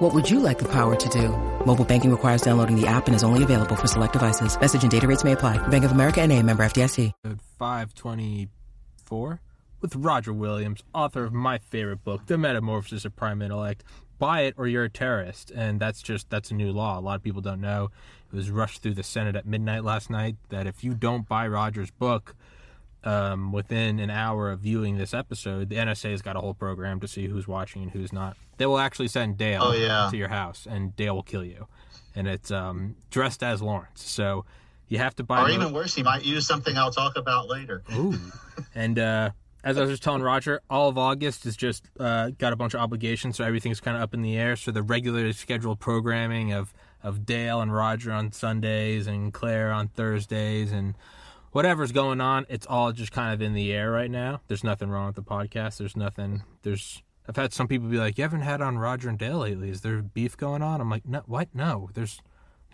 What would you like the power to do? Mobile banking requires downloading the app and is only available for select devices. Message and data rates may apply. Bank of America and a member FDIC. 524 with Roger Williams, author of my favorite book, The Metamorphosis of Prime Intellect. Buy it or you're a terrorist. And that's just, that's a new law. A lot of people don't know. It was rushed through the Senate at midnight last night that if you don't buy Roger's book, um, within an hour of viewing this episode, the NSA has got a whole program to see who's watching and who's not. They will actually send Dale Oh, yeah. to your house, and Dale will kill you. And it's um, dressed as Lawrence, so you have to buy. Or even worse, he might use something I'll talk about later. Ooh. and uh, as I was just telling Roger, all of August is just uh, got a bunch of obligations, so everything's kind of up in the air. So the regularly scheduled programming of of Dale and Roger on Sundays and Claire on Thursdays and whatever's going on, it's all just kind of in the air right now. There's nothing wrong with the podcast. There's nothing. There's. I've had some people be like, "You haven't had on Roger and Dale lately. Is there beef going on?" I'm like, "No, what? No, there's."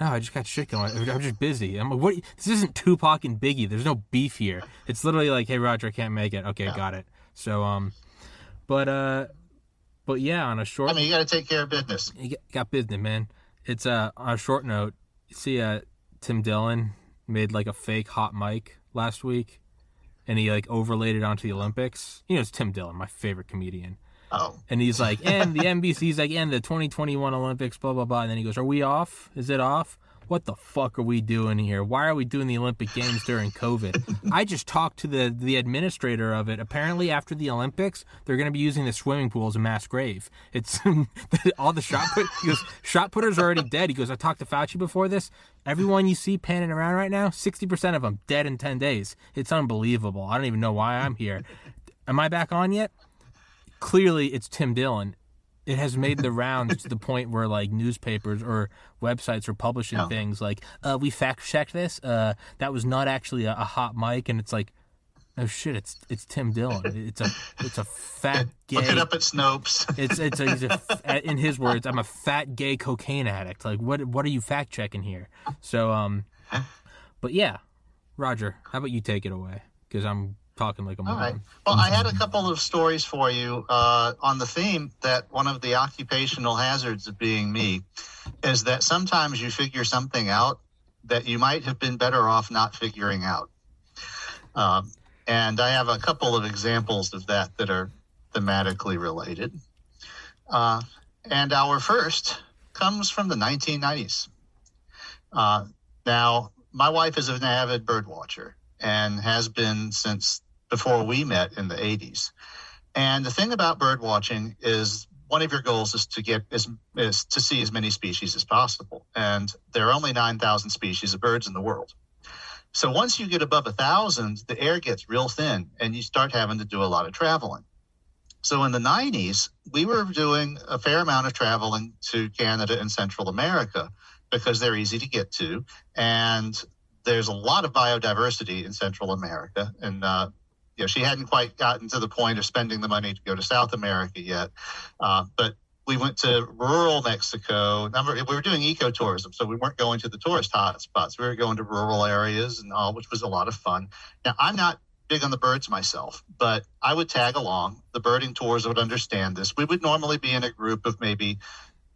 No, I just got shit going. On. I'm just busy. I'm like, what? This isn't Tupac and Biggie. There's no beef here. It's literally like, hey, Roger, I can't make it. Okay, got it. So, um, but uh, but yeah, on a short, I mean, you got to take care of business. you got- got business, man. It's uh on a short note. See, uh, Tim Dillon made like a fake hot mic last week, and he like overlaid it onto the Olympics. You know, it's Tim Dillon, my favorite comedian. Oh, And he's like, and the NBC, he's like, and the 2021 Olympics, blah, blah, blah. And then he goes, Are we off? Is it off? What the fuck are we doing here? Why are we doing the Olympic Games during COVID? I just talked to the, the administrator of it. Apparently, after the Olympics, they're going to be using the swimming pool as a mass grave. It's all the shot put. He goes, shot putters are already dead. He goes, I talked to Fauci before this. Everyone you see panning around right now, 60% of them dead in 10 days. It's unbelievable. I don't even know why I'm here. Am I back on yet? clearly it's Tim Dillon. It has made the rounds to the point where like newspapers or websites are publishing Yeah. things like, uh, "We fact checked this. Uh, that was not actually a, a hot mic," and it's like, "Oh shit! It's it's Tim Dillon. It's a it's a fat gay. look it up at Snopes. It's it's a, a in his words, I'm a fat gay cocaine addict. Like what what are you fact checking here? So um, but yeah, Roger, how about you take it away? Because I'm talking like a All moron. right. Well, I had a couple of stories for you uh, on the theme that one of the occupational hazards of being me is that sometimes you figure something out that you might have been better off not figuring out. Um, and I have a couple of examples of that that are thematically related. Uh, and our first comes from the 1990s. Uh, now, my wife is an avid bird watcher and has been since before we met in the 80s. And the thing about bird watching is one of your goals is to get is, is to see as many species as possible. And there are only 9,000 species of birds in the world. So once you get above a thousand, the air gets real thin and you start having to do a lot of traveling. So in the 90s, we were doing a fair amount of traveling to Canada and Central America because they're easy to get to. And there's a lot of biodiversity in Central America. And, uh, you know, she hadn't quite gotten to the point of spending the money to go to South America yet. Uh, but we went to rural Mexico. Number, we were doing ecotourism, so we weren't going to the tourist hotspots. We were going to rural areas and all, which was a lot of fun. Now, I'm not big on the birds myself, but I would tag along. The birding tours would understand this. We would normally be in a group of maybe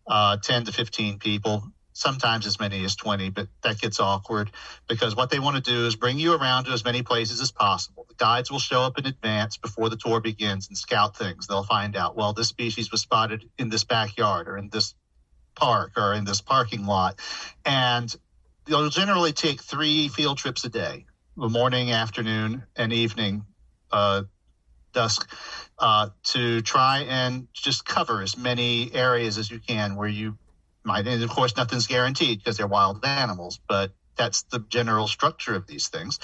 uh, 10 to 15 people, sometimes as many as 20, but that gets awkward because what they want to do is bring you around to as many places as possible. The guides will show up in advance before the tour begins and scout things. They'll find out, well, this species was spotted in this backyard or in this park or in this parking lot. And they'll generally take three field trips a day the morning, afternoon, and evening, uh, dusk, uh, to try and just cover as many areas as you can where you might. And of course, nothing's guaranteed because they're wild animals, but that's the general structure of these things.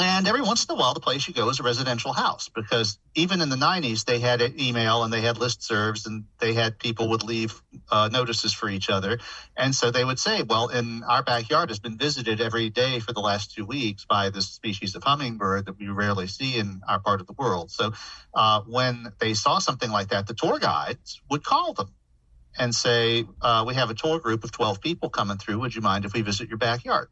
And every once in a while, the place you go is a residential house because even in the 90s, they had an email and they had listservs and they had people would leave uh, notices for each other. And so they would say, well, in our backyard has been visited every day for the last two weeks by this species of hummingbird that we rarely see in our part of the world. So uh, when they saw something like that, the tour guides would call them and say, uh, we have a tour group of 12 people coming through. Would you mind if we visit your backyard?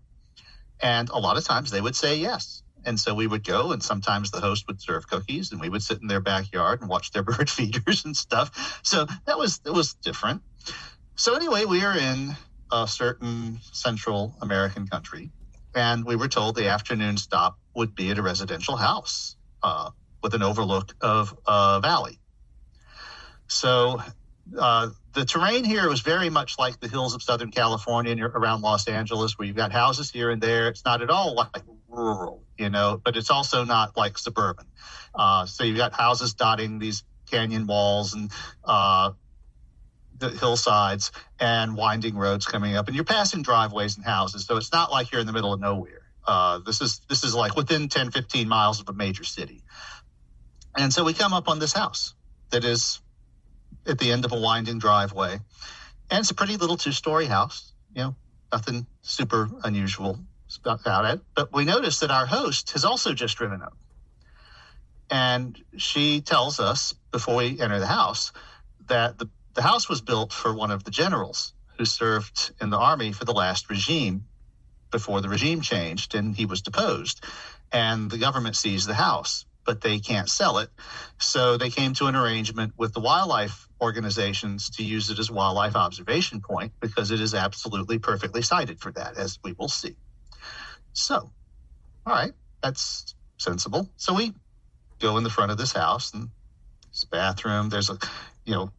And a lot of times they would say yes. And so we would go, and sometimes the host would serve cookies, and we would sit in their backyard and watch their bird feeders and stuff. So that was it was different. So anyway, we are in a certain Central American country, and we were told the afternoon stop would be at a residential house uh, with an overlook of a valley. So uh, the terrain here was very much like the hills of Southern California and around Los Angeles, where you've got houses here and there. It's not at all like rural, you know, but it's also not like suburban. Uh, so you've got houses dotting these canyon walls and uh, the hillsides and winding roads coming up, and you're passing driveways and houses. So it's not like you're in the middle of nowhere. Uh, this is this is like within 10, 15 miles of a major city. And so we come up on this house that is at the end of a winding driveway. And it's a pretty little two story house, you know, nothing super unusual about it. But we notice that our host has also just driven up. And she tells us before we enter the house that the, the house was built for one of the generals who served in the army for the last regime before the regime changed and he was deposed. And the government seized the house, but they can't sell it. So they came to an arrangement with the wildlife organizations to use it as wildlife observation point because it is absolutely perfectly sited for that, as we will see. So, all right, that's sensible. So we go in the front of this house and this bathroom. There's a, you know,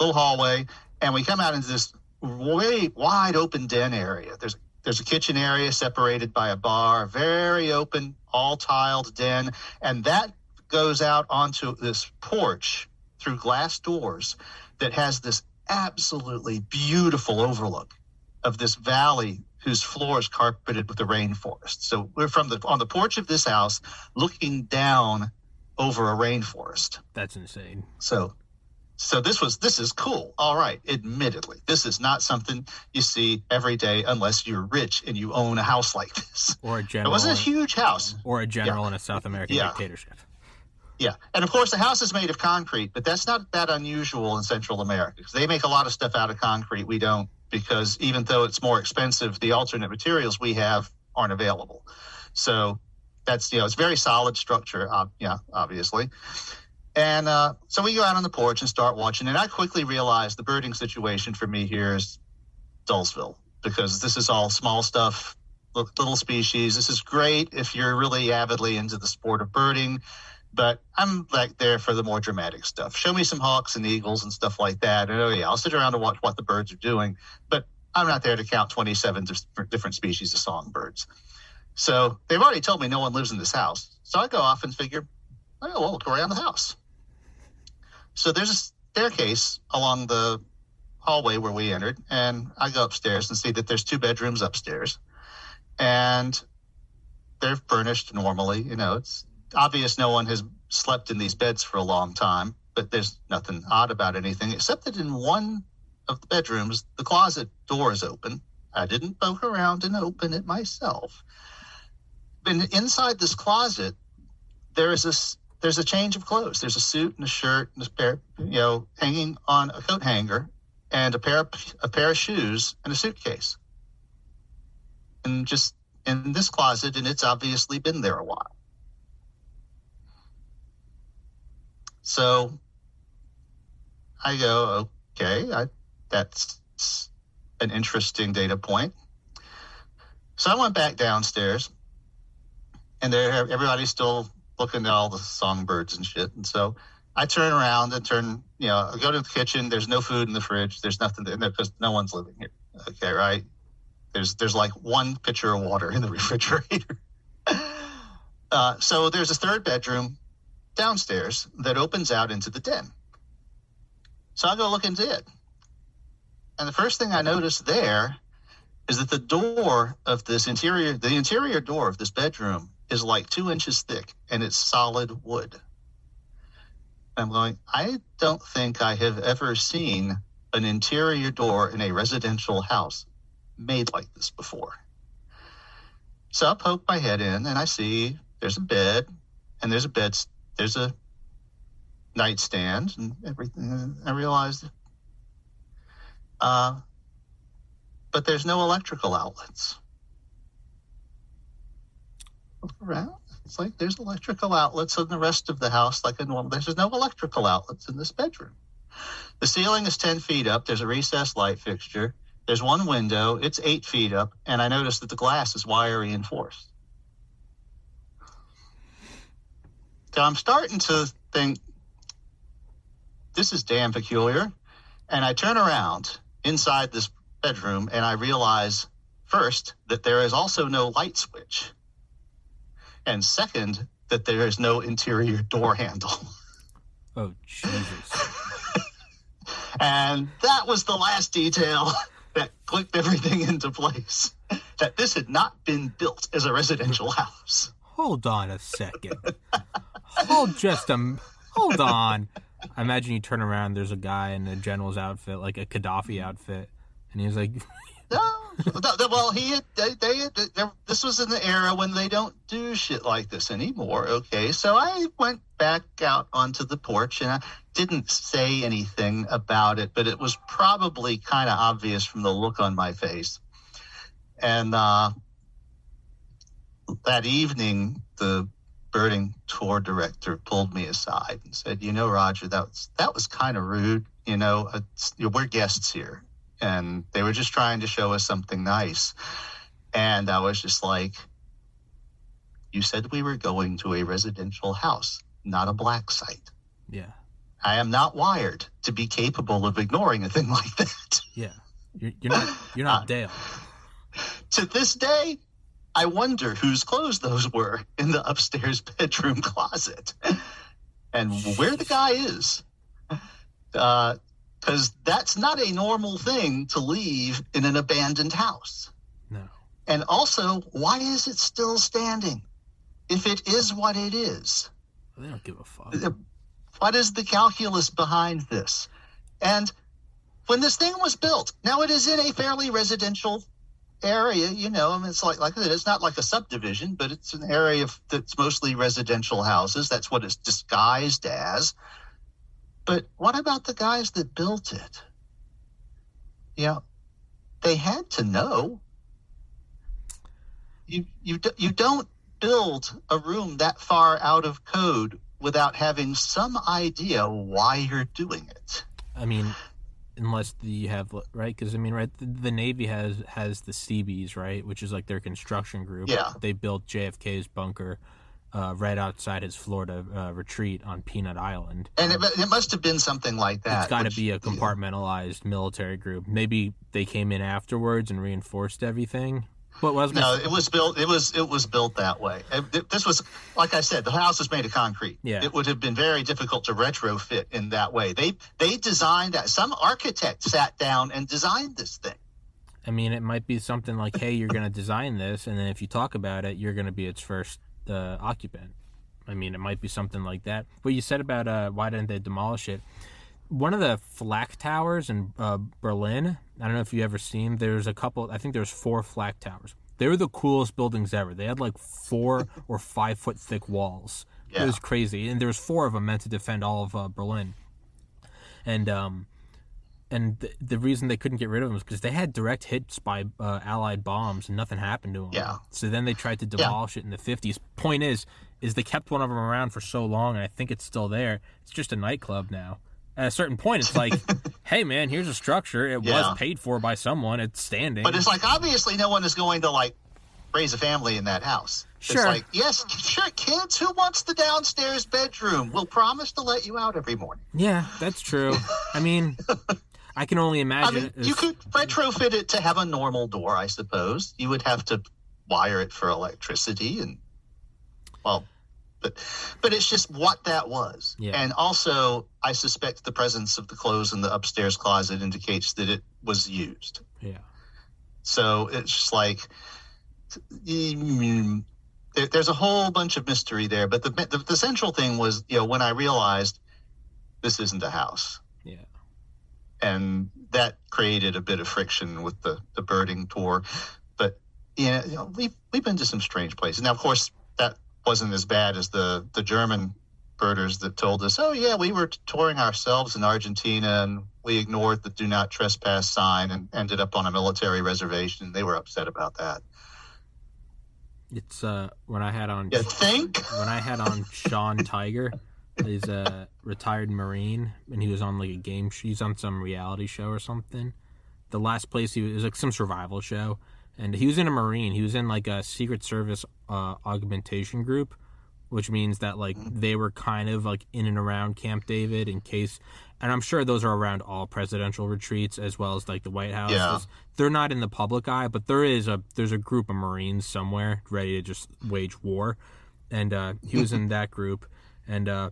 little hallway, and we come out into this way wide open den area. There's there's a kitchen area separated by a bar, very open, all tiled den, and that goes out onto this porch through glass doors that has this absolutely beautiful overlook of this valley whose floor is carpeted with the rainforest. So we're from the on the porch of this house looking down over a rainforest. That's insane. So so this was this is cool. All right, admittedly, this is not something you see every day unless you're rich and you own a house like this. Or a general. It wasn't a huge house. Or a general yeah. in a South American yeah. dictatorship. Yeah, and of course the house is made of concrete, but that's not that unusual in Central America because they make a lot of stuff out of concrete. We don't because even though it's more expensive, the alternate materials we have aren't available. So that's you know it's very solid structure. Uh, yeah, obviously. And uh, so we go out on the porch and start watching, and I quickly realized the birding situation for me here is Dullsville because this is all small stuff, little species. This is great if you're really avidly into the sport of birding but I'm like there for the more dramatic stuff. Show me some hawks and eagles and stuff like that. And oh yeah, I'll sit around and watch what the birds are doing, but I'm not there to count 27 different species of songbirds. So they've already told me no one lives in this house. So I go off and figure, oh, well, look around the house. So there's a staircase along the hallway where we entered, and I go upstairs and see that there's two bedrooms upstairs, and they're furnished normally. You know, it's obvious no one has slept in these beds for a long time, but there's nothing odd about anything except that in one of the bedrooms, the closet door is open. I didn't poke around and open it myself. And inside this closet, there is this there's a change of clothes. There's a suit and a shirt and a pair, you know, hanging on a coat hanger, and a pair of, a pair of shoes and a suitcase. And just in this closet, and it's obviously been there a while. So I go, okay, I, that's an interesting data point. So I went back downstairs, and there everybody's still looking at all the songbirds and shit. And so I turn around and turn, you know, I go to the kitchen. There's no food in the fridge. There's nothing in there because no one's living here. Okay, right? There's there's like one pitcher of water in the refrigerator. uh, so there's a third bedroom downstairs that opens out into the den. So I go look into it. And the first thing I notice there is that the door of this interior, the interior door of this bedroom is like two inches thick and it's solid wood. I'm going, I don't think I have ever seen an interior door in a residential house made like this before. So I poke my head in and I see there's a bed and there's a bed, there's a nightstand and everything. I realized, uh, but there's no electrical outlets. Around. It's like there's electrical outlets in the rest of the house, like a normal. There's no electrical outlets in this bedroom. The ceiling is 10 feet up. There's a recessed light fixture. There's one window. It's eight feet up. And I noticed that the glass is wire reinforced. So I'm starting to think this is damn peculiar. And I turn around inside this bedroom and I realize first that there is also no light switch. And second, that there is no interior door handle. Oh, Jesus. and that was the last detail that clicked everything into place. That this had not been built as a residential house. Hold on a second. hold just a. Hold on. I imagine you turn around, there's a guy in a general's outfit, like a Gaddafi outfit, and he's like, No, no, well, he they, they, they, this was in the era when they don't do shit like this anymore. Okay, so I went back out onto the porch and I didn't say anything about it, but it was probably kind of obvious from the look on my face. And uh, that evening, the birding tour director pulled me aside and said, "You know, Roger, that was that was kind of rude. You know, it's, we're guests here, and they were just trying to show us something nice." And I was just like, "You said we were going to a residential house, not a black site. yeah, I am not wired to be capable of ignoring a thing like that." yeah. You're, you're not. You're not Uh, Dale. to this day, I wonder whose clothes those were in the upstairs bedroom closet and where the guy is. Because that's not a normal thing to leave in an abandoned house. No. And also, why is it still standing? If it is what it is, They don't give a fuck. Uh, what is the calculus behind this? And when this thing was built, now it is in a fairly residential area, you know, I mean, it's like, like it's not like a subdivision, but it's an area that's mostly residential houses. That's what it's disguised as. But what about the guys that built it? You know, they had to know. You, you, you don't build a room that far out of code without having some idea why you're doing it. I mean, unless you have right, because I mean, right, the, the Navy has has the Seabees, right, which is like their construction group. Yeah. They built JFK's bunker uh, right outside his Florida uh, retreat on Peanut Island. And it, it must have been something like that. it's got to be a compartmentalized military group. Maybe they came in afterwards and reinforced everything. What was No, it was built. It was it was built that way. It- this was, like I said, the house was made of concrete. Yeah. It would have been very difficult to retrofit in that way. They they designed that. Some architect sat down and designed this thing. I mean, it might be something like, "Hey, you're going to design this, and then if you talk about it, you're going to be its first uh, occupant." I mean, it might be something like that. What you said about uh, why didn't they demolish it? One of the flak towers in uh, Berlin. I don't know if you ever seen. There's a couple. I think there's four flak towers. They were the coolest buildings ever. They had like four or five foot thick walls. Yeah. It was crazy, and there was four of them meant to defend all of uh, Berlin. And um, and the, the reason they couldn't get rid of them was because they had direct hits by uh, Allied bombs and nothing happened to them. Yeah. So then they tried to demolish it in the fifties. Point is, is they kept one of them around for so long, and I think it's still there. It's just a nightclub now. At a certain point, it's like, hey man, here's a structure. It Yeah. was paid for by someone. It's standing. But it's like obviously no one is going to like raise a family in that house. Sure. It's like yes, sure, kids. Who wants the downstairs bedroom? We'll promise to let you out every morning. yeah, that's true. I mean, I can only I imagine. mean, if- you could retrofit it to have a normal door, I suppose. You would have to wire it for electricity and well, but but it's just what that was. Yeah. And also, I suspect the presence of the clothes in the upstairs closet indicates that it was used. yeah. So it's just like there, there's a whole bunch of mystery there. But the, the the central thing was, you know, when I realized this isn't a house. And that created a bit of friction with the, the birding tour. But yeah, you know, we've we've been to some strange places. Now, of course, that wasn't as bad as the the German birders that told us, "Oh yeah, we were touring ourselves in Argentina and we ignored the do not trespass sign and ended up on a military reservation." They were upset about that. It's uh when I had on You think? when I had on Sean Tiger, he's a retired Marine, and he was on like a game. He's on some reality show or something. The last place he was, was like some survival show, and he was in a Marine. He was in like a Secret Service uh, augmentation group, which means that like they were kind of like in and around Camp David in case. And I'm sure those are around all presidential retreats as well as like the White House. Yeah. They're not in the public eye, but there is a there's a group of Marines somewhere ready to just wage war, and uh, he was in that group, and uh,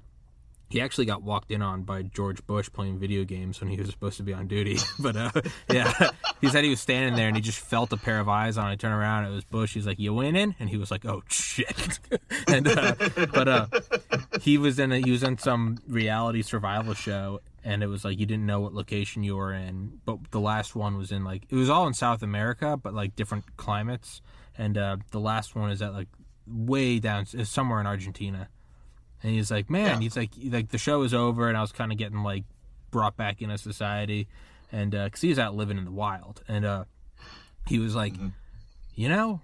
he actually got walked in on by George Bush playing video games when he was supposed to be on duty. but uh, yeah, he said he was standing there and he just felt a pair of eyes on. it. Turned around, it was Bush. He's like, "You winning?" And he was like, "Oh shit!" and uh, but uh, he was in a, he was in some reality survival show, and it was like you didn't know what location you were in. But the last one was in like it was all in South America, but like different climates. And uh, the last one is at like way down, somewhere in Argentina. And he's like, man, Yeah. he's like, like the show is over, and I was kind of getting like brought back into society, and uh, because he was out living in the wild, and uh, he was like, mm-hmm. you know,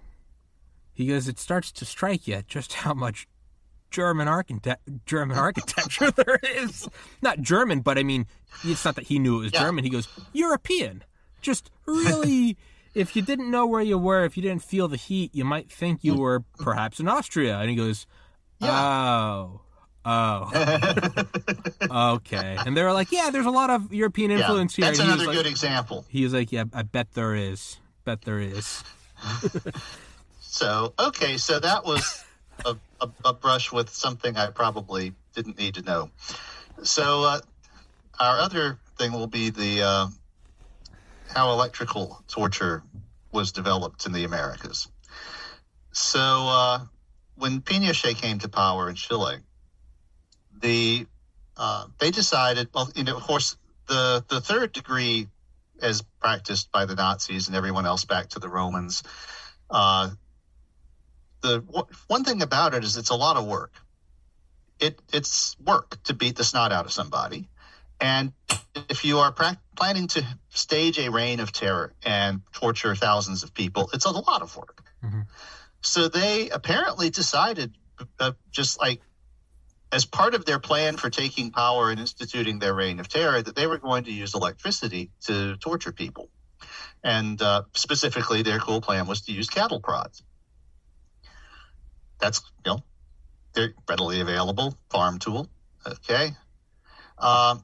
he goes, it starts to strike you just how much German architect German architecture there is. Not German, but I mean, it's not that he knew it was Yeah. German. He goes, European. Just really, if you didn't know where you were, if you didn't feel the heat, you might think you mm. were perhaps in Austria. And he goes, oh. Oh, okay. And they were like, "Yeah, there's a lot of European Yeah, influence here." that's And another like- good example. He was like, "Yeah, I bet there is. Bet there is." So, okay, so that was a, a, a brush with something I probably didn't need to know. So, uh, our other thing will be the uh, how electrical torture was developed in the Americas. So, uh, when Pinochet came to power in Chile, the uh, they decided. Well, you know, of course, the the third degree, as practiced by the Nazis and everyone else back to the Romans. Uh, the one thing about it is it's a lot of work. It it's work to beat the snot out of somebody, and if you are pra- planning to stage a reign of terror and torture thousands of people, it's a lot of work. Mhm. So they apparently decided, uh, just like as part of their plan for taking power and instituting their reign of terror, that they were going to use electricity to torture people, and uh, specifically, their cool plan was to use cattle prods. That's you know they're readily available farm tool. Okay. Um,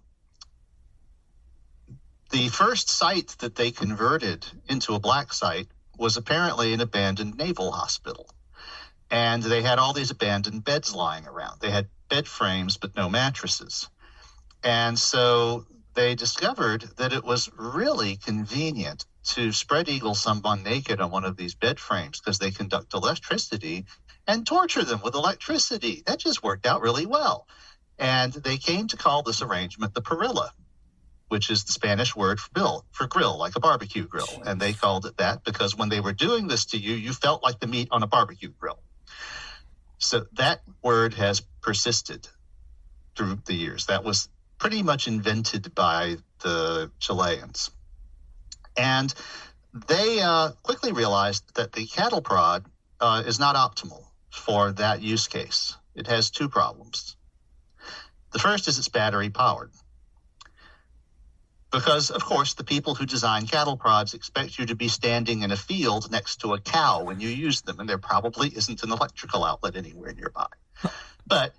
the first site that they converted into a black site was apparently an abandoned naval hospital. And they had all these abandoned beds lying around. They had bed frames but no mattresses and so they discovered that it was really convenient to spread eagle someone naked on one of these bed frames because they conduct electricity and torture them with electricity. That just worked out really well. And they came to call this arrangement the parrilla, which is the Spanish word for bill, for grill, like a barbecue grill. And they called it that because when they were doing this to you, you felt like the meat on a barbecue grill. So that word has persisted through the years. That was pretty much invented by the Chileans. And they uh, quickly realized that the cattle prod uh, is not optimal for that use case. It has two problems. The first is it's battery powered. Because, of course, the people who design cattle prods expect you to be standing in a field next to a cow when you use them, and there probably isn't an electrical outlet anywhere nearby. but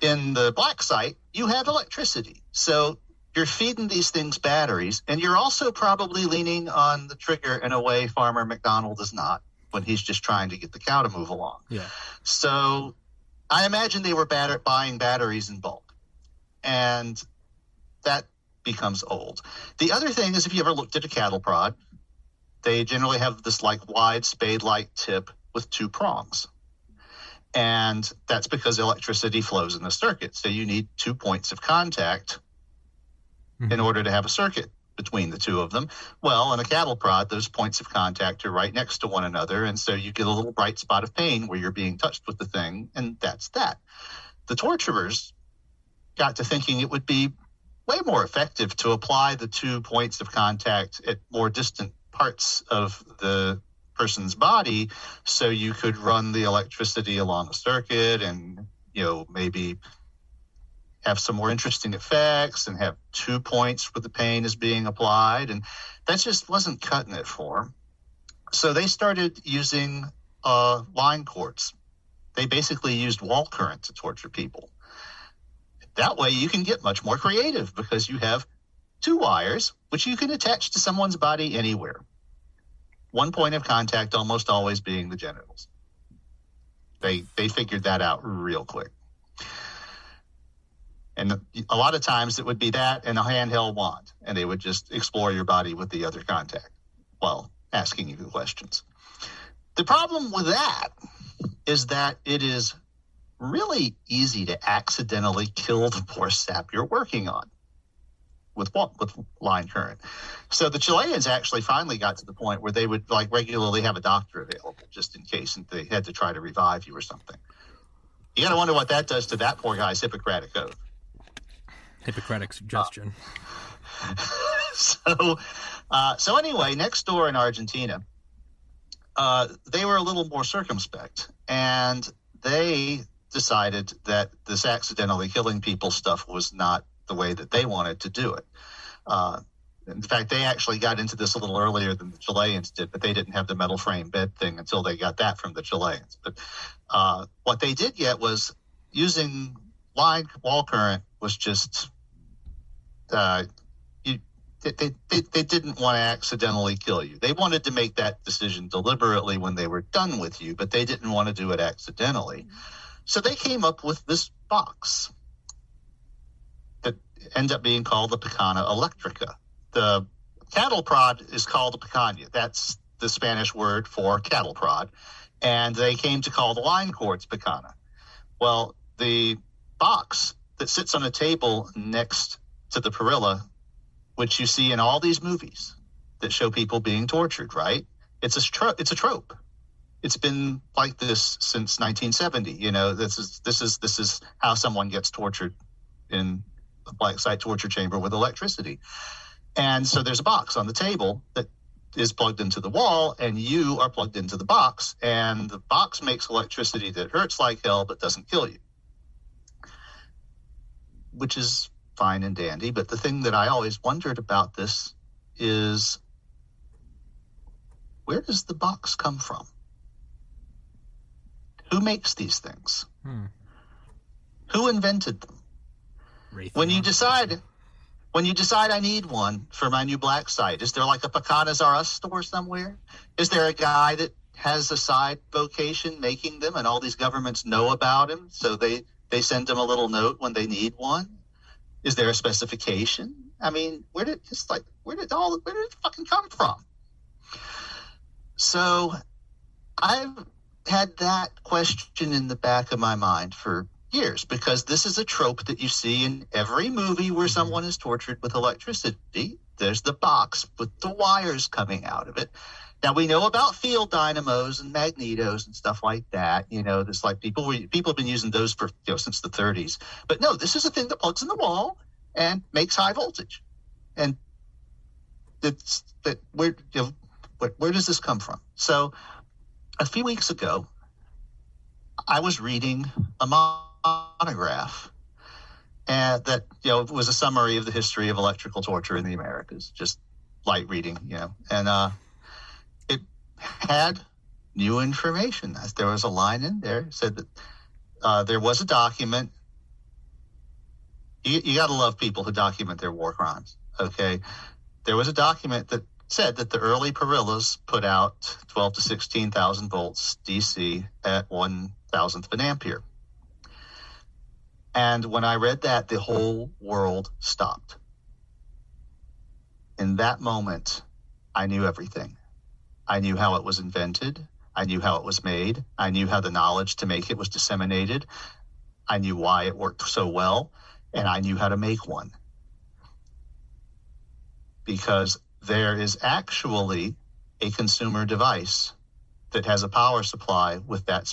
in the black site, you have electricity. So you're feeding these things batteries, and you're also probably leaning on the trigger in a way Farmer McDonald is not when he's just trying to get the cow to move along. Yeah. So I imagine they were batter- buying batteries in bulk. And that becomes old. The other thing is if you ever looked at a cattle prod, they generally have this like wide spade like tip with two prongs. And that's because electricity flows in the circuit. So you need two points of contact mm-hmm. in order to have a circuit between the two of them. Well, in a cattle prod, those points of contact are right next to one another. And so you get a little bright spot of pain where you're being touched with the thing, and that's that. The torturers got to thinking it would be way more effective to apply the two points of contact at more distant parts of the person's body so you could run the electricity along a circuit and you know maybe have some more interesting effects and have two points where the pain is being applied. And that just wasn't cutting it for them so they started using uh, line cords. They basically used wall current to torture people that way you can get much more creative because you have two wires which you can attach to someone's body anywhere one point of contact almost always being the genitals. They they figured that out real quick. And a lot of times it would be that and a handheld wand, and they would just explore your body with the other contact while asking you questions. The problem with that is that it is really easy to accidentally kill the poor sap you're working on with with line current. So the Chileans actually finally got to the point where they would like regularly have a doctor available just in case and they had to try to revive you or something. You got to wonder what that does to that poor guy's Hippocratic oath. Hippocratic suggestion. Uh, so, uh, so anyway, next door in Argentina, uh, they were a little more circumspect, and they decided that this accidentally killing people stuff was not the way that they wanted to do it. Uh, in fact, they actually got into this a little earlier than the Chileans did, but they didn't have the metal frame bed thing until they got that from the Chileans. But uh, what they did get was using line wall current was just uh, they, they, they didn't want to accidentally kill you. They wanted to make that decision deliberately when they were done with you, but they didn't want to do it accidentally. So they came up with this box that ends up being called the Picana electrica. The cattle prod is called a picana. That's the Spanish word for cattle prod. And they came to call the line cords picana. Well, the box that sits on a table next to the parrilla, which you see in all these movies that show people being tortured, right? It's a tro- it's a trope. It's been like this since 1970. You know, this is this is this is how someone gets tortured in a black site torture chamber with electricity. And so there's a box on the table that is plugged into the wall, and you are plugged into the box. And the box makes electricity that hurts like hell but doesn't kill you, which is fine and dandy. But the thing that I always wondered about this is where does the box come from? Who makes these things? Hmm. Who invented them? When you decide, when you decide I need one for my new black site, is there like a Picanas R Us store somewhere? Is there a guy that has a side vocation making them, and all these governments know about him, so they they send him a little note when they need one? Is there a specification? I mean, where did just like where did all where did it fucking come from? So, I've had that question in the back of my mind for years because this is a trope that you see in every movie where mm-hmm. someone is tortured with electricity. There's the box with the wires coming out of it. Now we know about field dynamos and magnetos and stuff like that. You know, this like people people have been using those for you know since the 30s. But no, this is a thing that plugs in the wall and makes high voltage. And it's that where you know where, where does this come from? So a few weeks ago, I was reading a monograph and that you know was a summary of the history of electrical torture in the Americas, just light reading, you know, and uh, it had new information. There was a line in there said that uh, there was a document. You, you got to love people who document their war crimes. Okay, there was a document that said that the early Parrillas put out 12 to 16,000 volts DC at one thousandth of an ampere. And when I read that, the whole world stopped. In that moment, I knew everything. I knew how it was invented. I knew how it was made. I knew how the knowledge to make it was disseminated. I knew why it worked so well, and I knew how to make one. Because there is actually a consumer device that has a power supply with that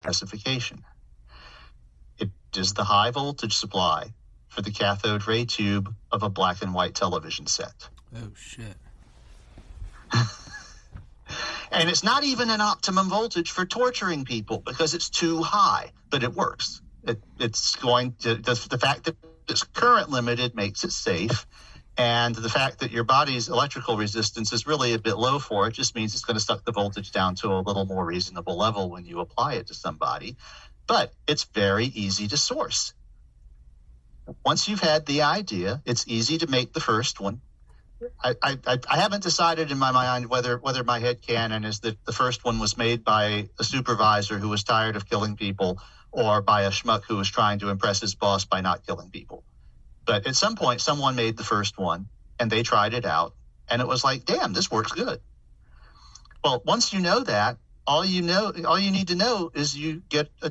specification. It is the high voltage supply for the cathode ray tube of a black and white television set. Oh, shit. and it's not even an optimum voltage for torturing people because it's too high, but it works. It, it's going to, the, the fact that it's current limited makes it safe. And the fact that your body's electrical resistance is really a bit low for it just means it's going to suck the voltage down to a little more reasonable level when you apply it to somebody. But it's very easy to source. Once you've had the idea, it's easy to make the first one. I, I, I haven't decided in my mind whether whether my head canon is that the first one was made by a supervisor who was tired of killing people or by a schmuck who was trying to impress his boss by not killing people. But at some point, someone made the first one and they tried it out, and it was like, damn, this works good. Well, once you know that, all you know, all you need to know is you get a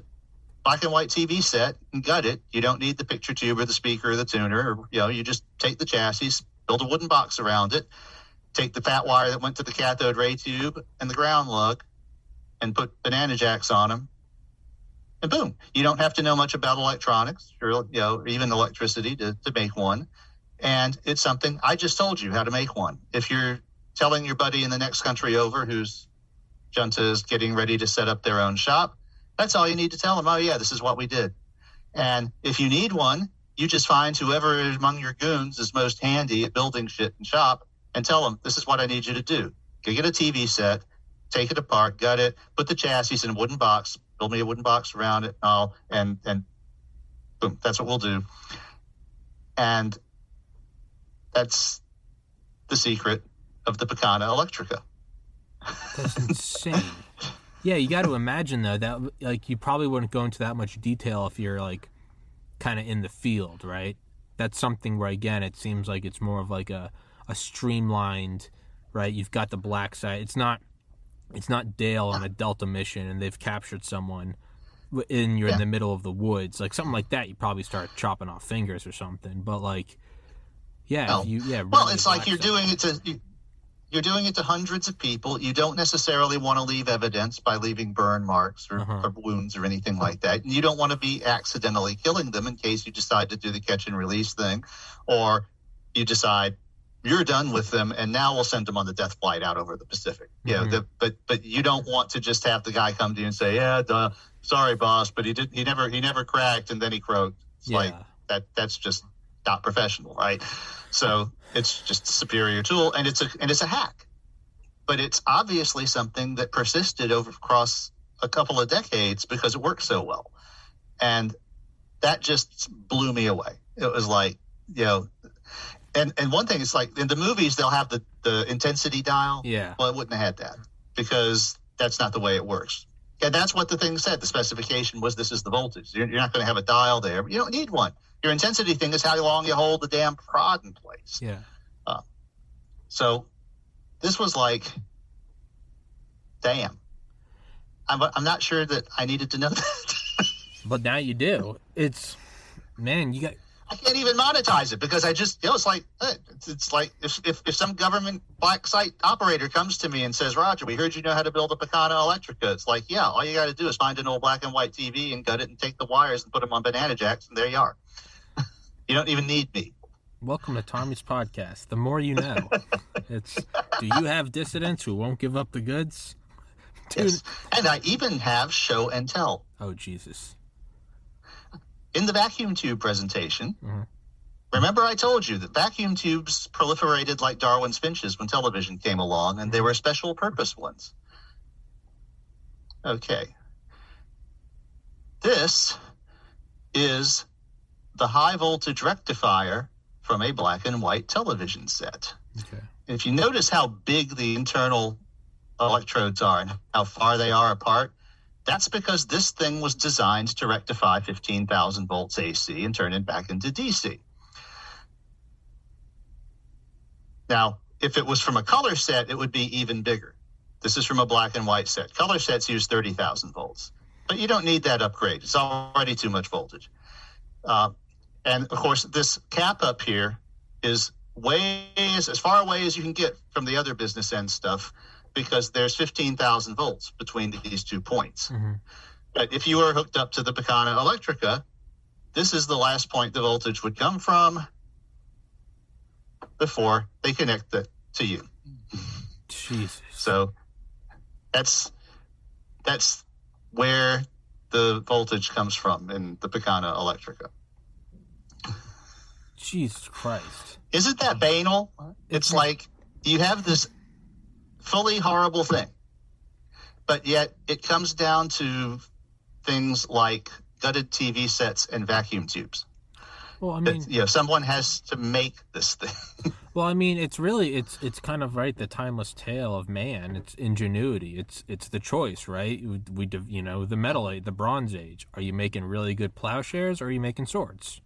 black and white TV set and gut it. You don't need the picture tube or the speaker or the tuner. Or, you know, you just take the chassis, build a wooden box around it, take the fat wire that went to the cathode ray tube and the ground lug, and put banana jacks on them, and boom, you don't have to know much about electronics or you know even electricity to, to make one. And it's something I just told you how to make one. If you're telling your buddy in the next country over whose junta is getting ready to set up their own shop, that's all you need to tell them. Oh yeah, this is what we did. And if you need one, you just find whoever among your goons is most handy at building shit and shop and tell them this is what I need you to do. Go get a TV set, take it apart, gut it, put the chassis in a wooden box, build me a wooden box around it, and all, and and boom, that's what we'll do. And that's the secret of the Picana Electrica. That's insane. yeah, you got to imagine though that like you probably wouldn't go into that much detail if you're like kind of in the field, right? That's something where again it seems like it's more of like a a streamlined, right? You've got the black side. It's not it's not Dale on a Delta mission and they've captured someone and you're yeah. in the middle of the woods. Like something like that, you probably start chopping off fingers or something. But like, yeah, no. you yeah. Well, it's like you're doing it to you're doing it to hundreds of people. You don't necessarily want to leave evidence by leaving burn marks or, uh-huh. or wounds or anything like that. And you don't want to be accidentally killing them in case you decide to do the catch and release thing, or you decide you're done with them and now we'll send them on the death flight out over the pacific. You mm-hmm. the, but but you don't want to just have the guy come to you and say yeah duh, sorry boss but he did he never he never cracked and then he croaked. It's yeah. like that that's just not professional right? So it's just a superior tool and it's a and it's a hack. But it's obviously something that persisted over across a couple of decades because it worked so well. And that just blew me away. It was like you know and and one thing is like in the movies they'll have the the intensity dial. Yeah. Well, it wouldn't have had that because that's not the way it works. And that's what the thing said. The specification was this is the voltage. You're, you're not going to have a dial there. You don't need one. Your intensity thing is how long you hold the damn prod in place. Yeah. Uh, so this was like, damn. I'm, I'm not sure that I needed to know that. but now you do. It's, man, you got I can't even monetize it because I just, you know, it's like, uh, it's, like if, if, if, some government black site operator comes to me and says, Roger, we heard you know how to build a Picana Electrica. It's like, yeah, all you got to do is find an old black and white TV and gut it and take the wires and put them on banana jacks, and there you are. you don't even need me. Welcome to Tommy's podcast. The more you know. it's do you have dissidents who won't give up the goods? Yes. And I even have show and tell. Oh Jesus in the vacuum tube presentation, mm-hmm. remember I told you that vacuum tubes proliferated like Darwin's finches when television came along, and they were special purpose ones. Okay. This is the high voltage rectifier from a black and white television set. Okay. If you notice how big the internal electrodes are and how far they are apart, that's because this thing was designed to rectify 15,000 volts AC and turn it back into DC. Now, if it was from a color set, it would be even bigger. This is from a black and white set. Color sets use 30,000 volts, but you don't need that upgrade. It's already too much voltage. Uh, and of course, this cap up here is way as far away as you can get from the other business end stuff because there's 15,000 volts between these two points. Mm-hmm. But if you were hooked up to the Picana Electrica, this is the last point the voltage would come from before they connect it to you. Jesus. So that's that's where the voltage comes from in the Picana Electrica. Jesus Christ. Isn't that banal? It's like you have this fully horrible thing, but yet it comes down to things like gutted TV sets and vacuum tubes. Well, I That, mean, you know, someone has to make this thing. well, I mean, it's really it's it's kind of right the timeless tale of man. It's ingenuity. It's it's the choice, right? We, we you know the metal age, the Bronze Age. Are you making really good plowshares, or are you making swords?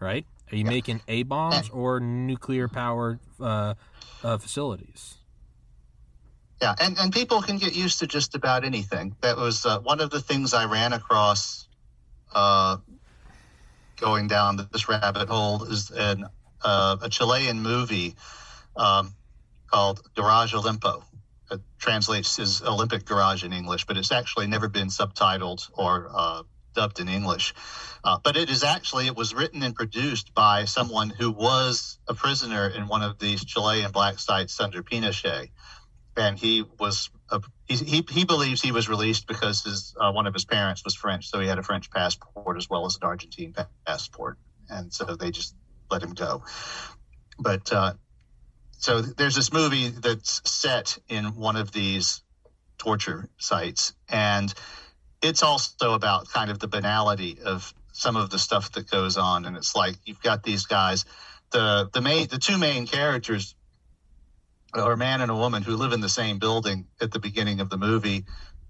Right? Are you making a bombs or nuclear powered uh, uh, facilities? Yeah, and, and people can get used to just about anything. That was uh, one of the things I ran across uh, going down this rabbit hole is uh, a Chilean movie um, called Garage Olimpo. It translates as Olympic Garage in English, but it's actually never been subtitled or uh, dubbed in English. Uh, but it is actually, it was written and produced by someone who was a prisoner in one of these Chilean black sites under Pinochet and he was he, he he believes he was released because his uh, one of his parents was French, so he had a French passport as well as an Argentine passport, and so they just let him go. But uh, so there's this movie that's set in one of these torture sites, and it's also about kind of the banality of some of the stuff that goes on, and it's like you've got these guys. The the main the two main characters or a man and a woman who live in the same building at the beginning of the movie,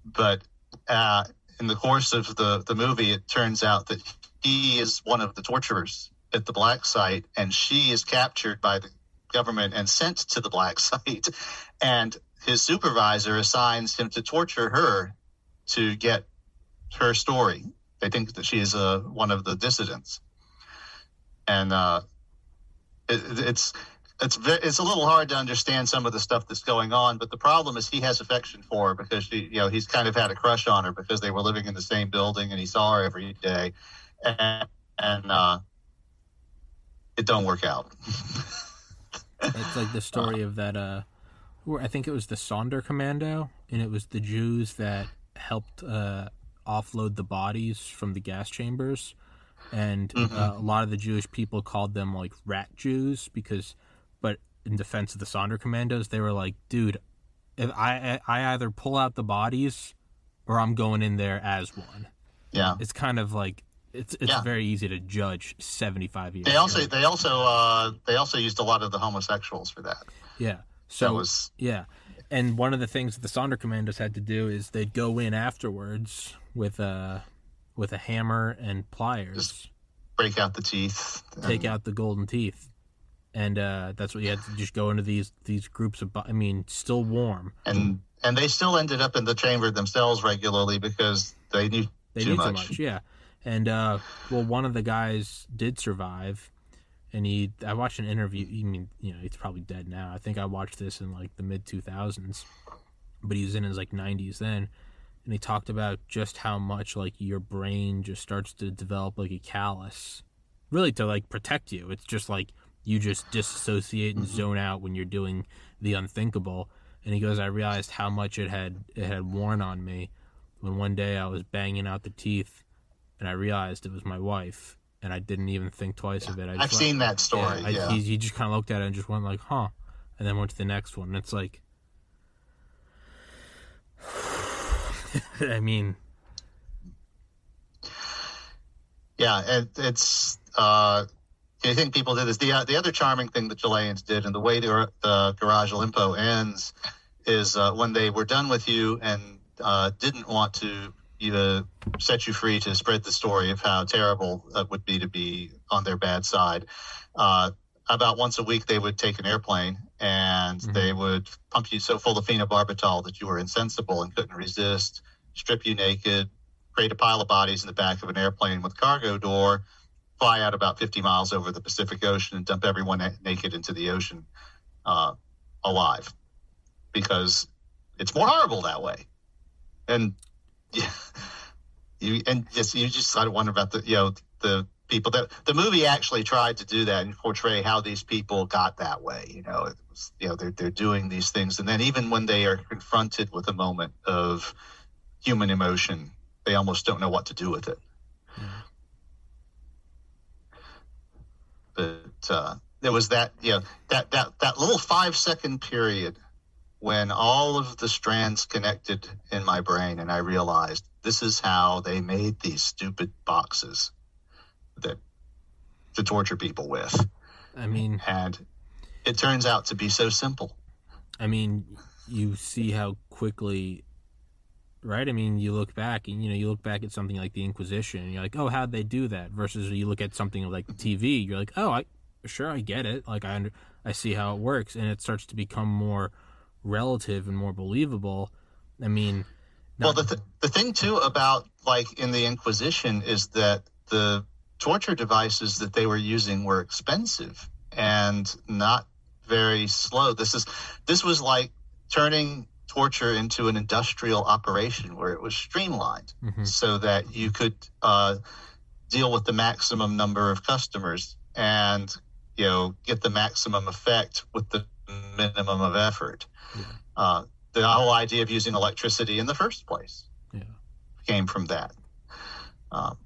but uh, in the course of the the movie, it turns out that he is one of the torturers at the black site, and she is captured by the government and sent to the black site, and his supervisor assigns him to torture her to get her story. They think that she is uh, one of the dissidents, and uh, it, it's it's ve- it's a little hard to understand some of the stuff that's going on. But the problem is he has affection for her because she, you know, he's kind of had a crush on her because they were living in the same building and he saw her every day, and, and uh, it don't work out. It's like the story of that. Uh, I think it was the Sonderkommando, and it was the Jews that helped uh, offload the bodies from the gas chambers, and uh, a lot of the Jewish people called them like rat Jews because, but in defense of the Sonderkommandos, they were like, dude, if I I either pull out the bodies, or I'm going in there as one. yeah. It's kind of like it's it's Yeah. very easy to judge 75 years. They also they also uh, they also used a lot of the homosexuals for that. yeah. That So was Yeah. And one of the things that the Sonderkommandos had to do is they'd go in afterwards with a with a hammer and pliers, break out the teeth. take out the golden teeth. And uh, that's what you had to just go into these these groups of. I mean, still warm. and and they still ended up in the chamber themselves regularly because they knew They too need much. so much, yeah. And uh, well, one of the guys did survive, and he. I watched an interview. I mean, you know, he's probably dead now. I think I watched this in like the mid two thousands, but he was in his like nineties then, and he talked about just how much like your brain just starts to develop like a callus, really to like protect you. It's just like you just disassociate and zone out when you're doing the unthinkable. And he goes, I realized how much it had it had worn on me when one day I was banging out the teeth and I realized it was my wife and I didn't even think twice of it. I I've just seen that story. Yeah, I, Yeah, He, he just kind of looked at it and just went like, "Huh," and then went to the next one. And it's like, I mean, Yeah, and it's. Uh, I think people did this. The uh, the other charming thing the Chileans did, and the way the, the Garage Olimpo ends, is uh, when they were done with you and uh, didn't want to either set you free to spread the story of how terrible it would be to be on their bad side. Uh, about once a week, they would take an airplane and Mhm. they would pump you so full of phenobarbital that you were insensible and couldn't resist, strip you naked, create a pile of bodies in the back of an airplane with cargo door, fly out about 50 miles over the Pacific Ocean and dump everyone naked into the ocean uh, alive because it's more horrible that way. And yeah, you and just you just of wonder about the you know the people that the movie actually tried to do that and portray how these people got that way. You know, it was, you know they're they're doing these things, and then even when they are confronted with a moment of human emotion, they almost don't know what to do with it. But uh, there was that you know that that that little five second period when all of the strands connected in my brain, and I realized this is how they made these stupid boxes that to torture people with, I mean, and it turns out to be so simple. I mean, you see how quickly, right? I mean, you look back and you know you look back at something like the Inquisition, and you're like, oh, how'd they do that? Versus you look at something like TV, you're like, oh, I sure I get it. Like I under, I see how it works, and it starts to become more relative and more believable. I mean, Well, the, th- the thing too about like in the Inquisition is that the torture devices that they were using were expensive and not very slow. This is this was like turning torture into an industrial operation where it was streamlined Mhm. so that you could uh, deal with the maximum number of customers and you know get the maximum effect with the minimum of effort. Yeah. Uh, the whole idea of using electricity in the first place yeah, came from that. Um,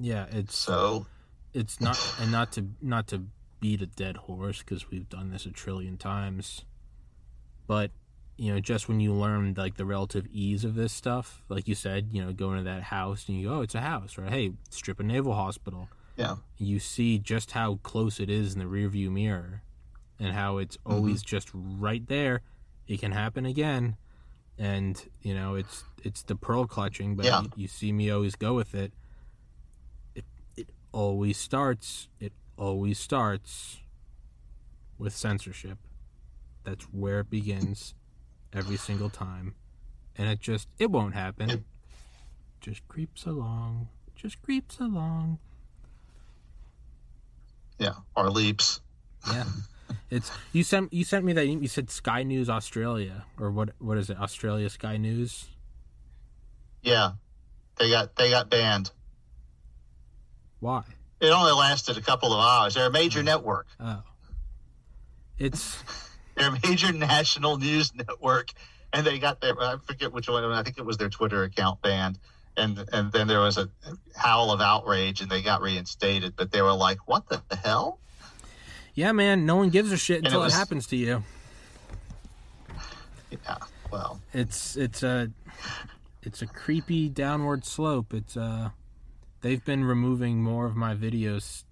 yeah, it's so it's not and not to not to beat a dead horse because we've done this a trillion times but you know just when you learn like the relative ease of this stuff like you said you know going to that house and you go oh it's a house or hey strip a naval hospital yeah, you see just how close it is in the rearview mirror and how it's mm-hmm. always just right there. It can happen again. And you know it's it's the pearl clutching but Yeah. you, you see me always go with it. It it always starts it always starts with censorship. That's where it begins every single time. And it just it won't happen. It- just creeps along. Just creeps along yeah, our leaps. Yeah, it's you sent you sent me that you said Sky News Australia or what what is it Australia Sky News? Yeah, they got they got banned. Why? It only lasted a couple of hours. They're a major oh. network. Oh, it's They're a major national news network, and they got their I forget which one. I think it was their Twitter account banned. And and then there was a howl of outrage, and they got reinstated. But they were like, "What the hell?" yeah, man. No one gives a shit it until it, was- happens to you. Yeah, well, It's it's a it's a creepy downward slope. It's uh they've been removing more of my videos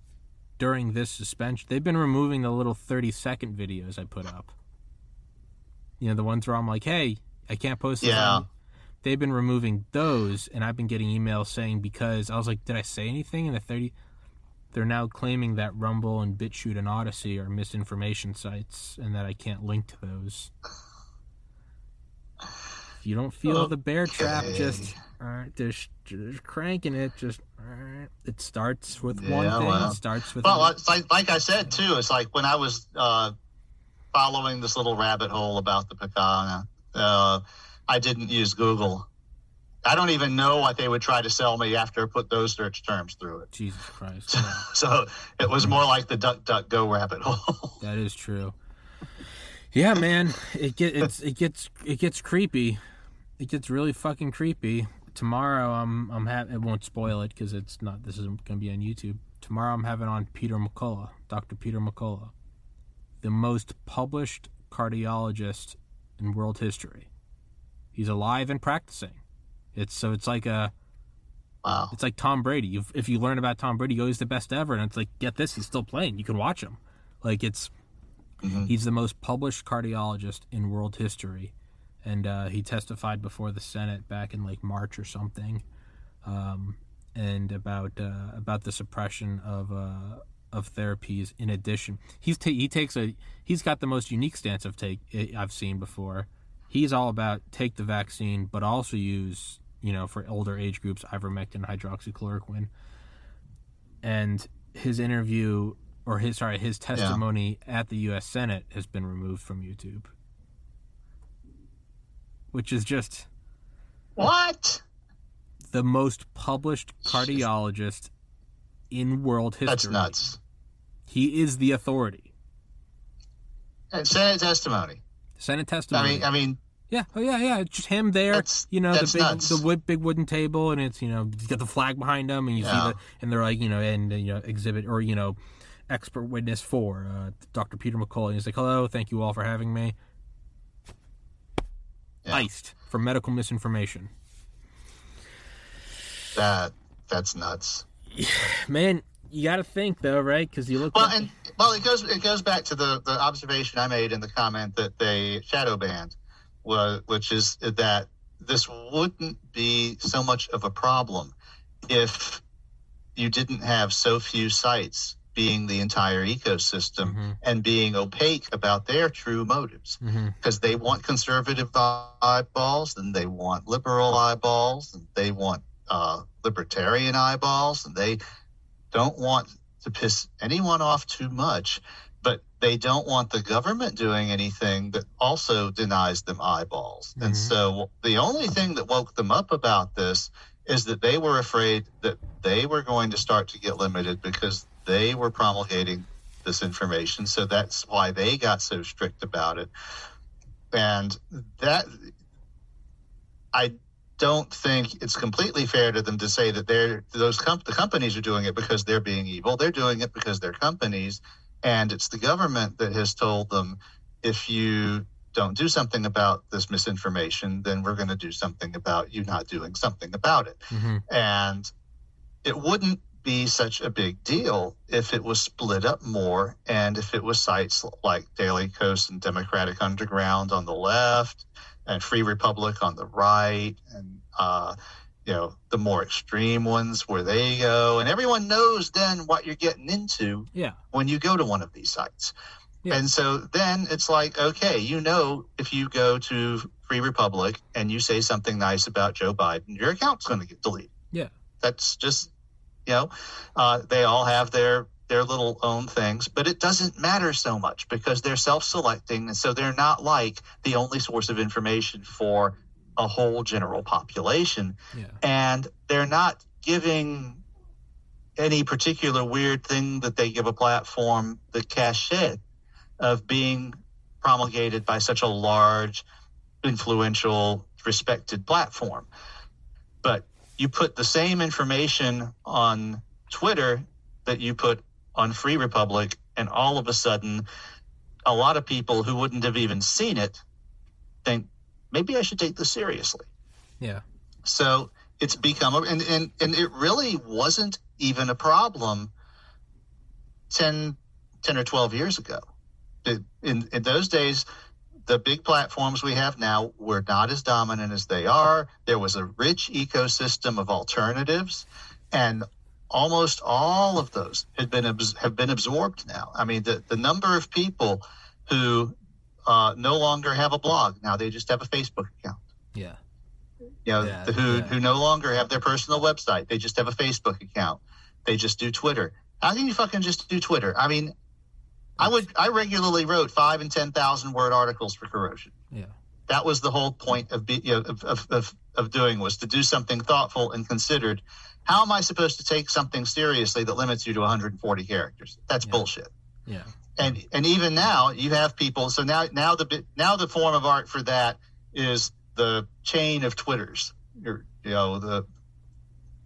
during this suspension. They've been removing the little thirty second videos I put up. You know the ones where I'm like, hey, I can't post this. Yeah. on-" They've been removing those, and I've been getting emails saying because I was like, did I say anything in the thirty? They're now claiming that Rumble and BitChute and Odysee are misinformation sites, and that I can't link to those. If you don't feel the bear trap, just all right, just, just cranking it. Just all right. It starts with one thing. well. It starts with Well, it's like like I said too. It's like when I was uh, following this little rabbit hole about the picana. Uh, I didn't use Google. I don't even know what they would try to sell me after I put those search terms through it. Jesus Christ. So it was more like the Duck Duck Go rabbit hole. that is true. Yeah, man, it get it's it gets it gets creepy. It gets really fucking creepy. Tomorrow, I'm I'm ha- it won't spoil it because it's not. This isn't gonna be on YouTube. Tomorrow, I'm having on Peter McCullough, Dr. Peter McCullough, the most published cardiologist in world history. He's alive and practicing. It's so it's like a Wow. it's like Tom Brady. You, if you learn about Tom Brady, he's the best ever, and it's like get this, he's still playing. You can watch him. Like it's Mhm. he's the most published cardiologist in world history, and uh, he testified before the Senate back in like March or something, um, and about uh, about the suppression of uh, of therapies. In addition, he's ta- he takes a he's got the most unique stance of take I've seen before. He's all about take the vaccine, but also use you know for older age groups ivermectin, hydroxychloroquine, and his interview or his sorry his testimony at the U.S. Senate has been removed from YouTube, which is just What? the most published cardiologist in world history. That's nuts. He is the authority. And Senate testimony. Senate I testimony. mean, I mean, yeah, oh yeah, yeah. It's just him there. That's- you know the big, nuts. the wood, big wooden table, and it's you know he's got the flag behind him, and you Yeah. see the and they're like you know and you know exhibit or you know expert witness for uh, Dr. Peter McCullough. And he's like, hello, thank you all for having me. Yeah. Iced for medical misinformation. that that's nuts. Man, you got to think though, right? Because you look. Well, at- and well, it goes it goes back to the the observation I made in the comment that they shadow banned, which is that this wouldn't be so much of a problem if you didn't have so few sites being the entire ecosystem Mhm. and being opaque about their true motives because they want conservative eyeballs and they want liberal eyeballs and they want uh, libertarian eyeballs and they don't want to piss anyone off too much but they don't want the government doing anything that also denies them eyeballs and Mhm. so the only thing that woke them up about this is that they were afraid that they were going to start to get limited because they were promulgating this information. So that's why they got so strict about it. And that I don't think it's completely fair to them to say that they're those com- the companies are doing it because they're being evil. They're doing it because they're companies, and it's the government that has told them if you don't do something about this misinformation, then we're going to do something about you not doing something about it. Mhm. And it wouldn't be such a big deal if it was split up more and if it was sites like Daily Kos and Democratic Underground on the left and Free Republic on the right and uh, you know the more extreme ones where they go and everyone knows then what you're getting into Yeah. when you go to one of these sites. Yeah. And so then it's like, okay, you know, if you go to Free Republic and you say something nice about Joe Biden, your account's going to get deleted. Yeah. That's just, you know, uh, they all have their their little own things, but it doesn't matter so much because they're self-selecting, and so they're not like the only source of information for a whole general population Yeah. and they're not giving any particular weird thing that they give a platform the cachet of being promulgated by such a large, influential, respected platform. But you put the same information on Twitter that you put on Free Republic, and all of a sudden, a lot of people who wouldn't have even seen it think maybe I should take this seriously. Yeah. So it's become, a, and, and, and it really wasn't even a problem 10, 10 or 12 years ago. It- in, in those days, the big platforms we have now were not as dominant as they are. There was a rich ecosystem of alternatives, and almost all of those had been have been absorbed now. I mean, the, the number of people who uh, no longer have a blog now they just have a Facebook account Yeah. you know, Yeah, who yeah. who no longer have their personal website. They just have a Facebook account. They just do Twitter. How can you fucking just do Twitter? I mean, I would I regularly wrote five and ten thousand word articles for Kuro5hin. Yeah. That was the whole point of be, you know, of, of, of of doing was to do something thoughtful and considered. How am I supposed to take something seriously that limits you to 140 characters? That's Yeah. bullshit Yeah. and and even now you have people so now now the bit- now the form of art for that is the chain of twitters Or, you know the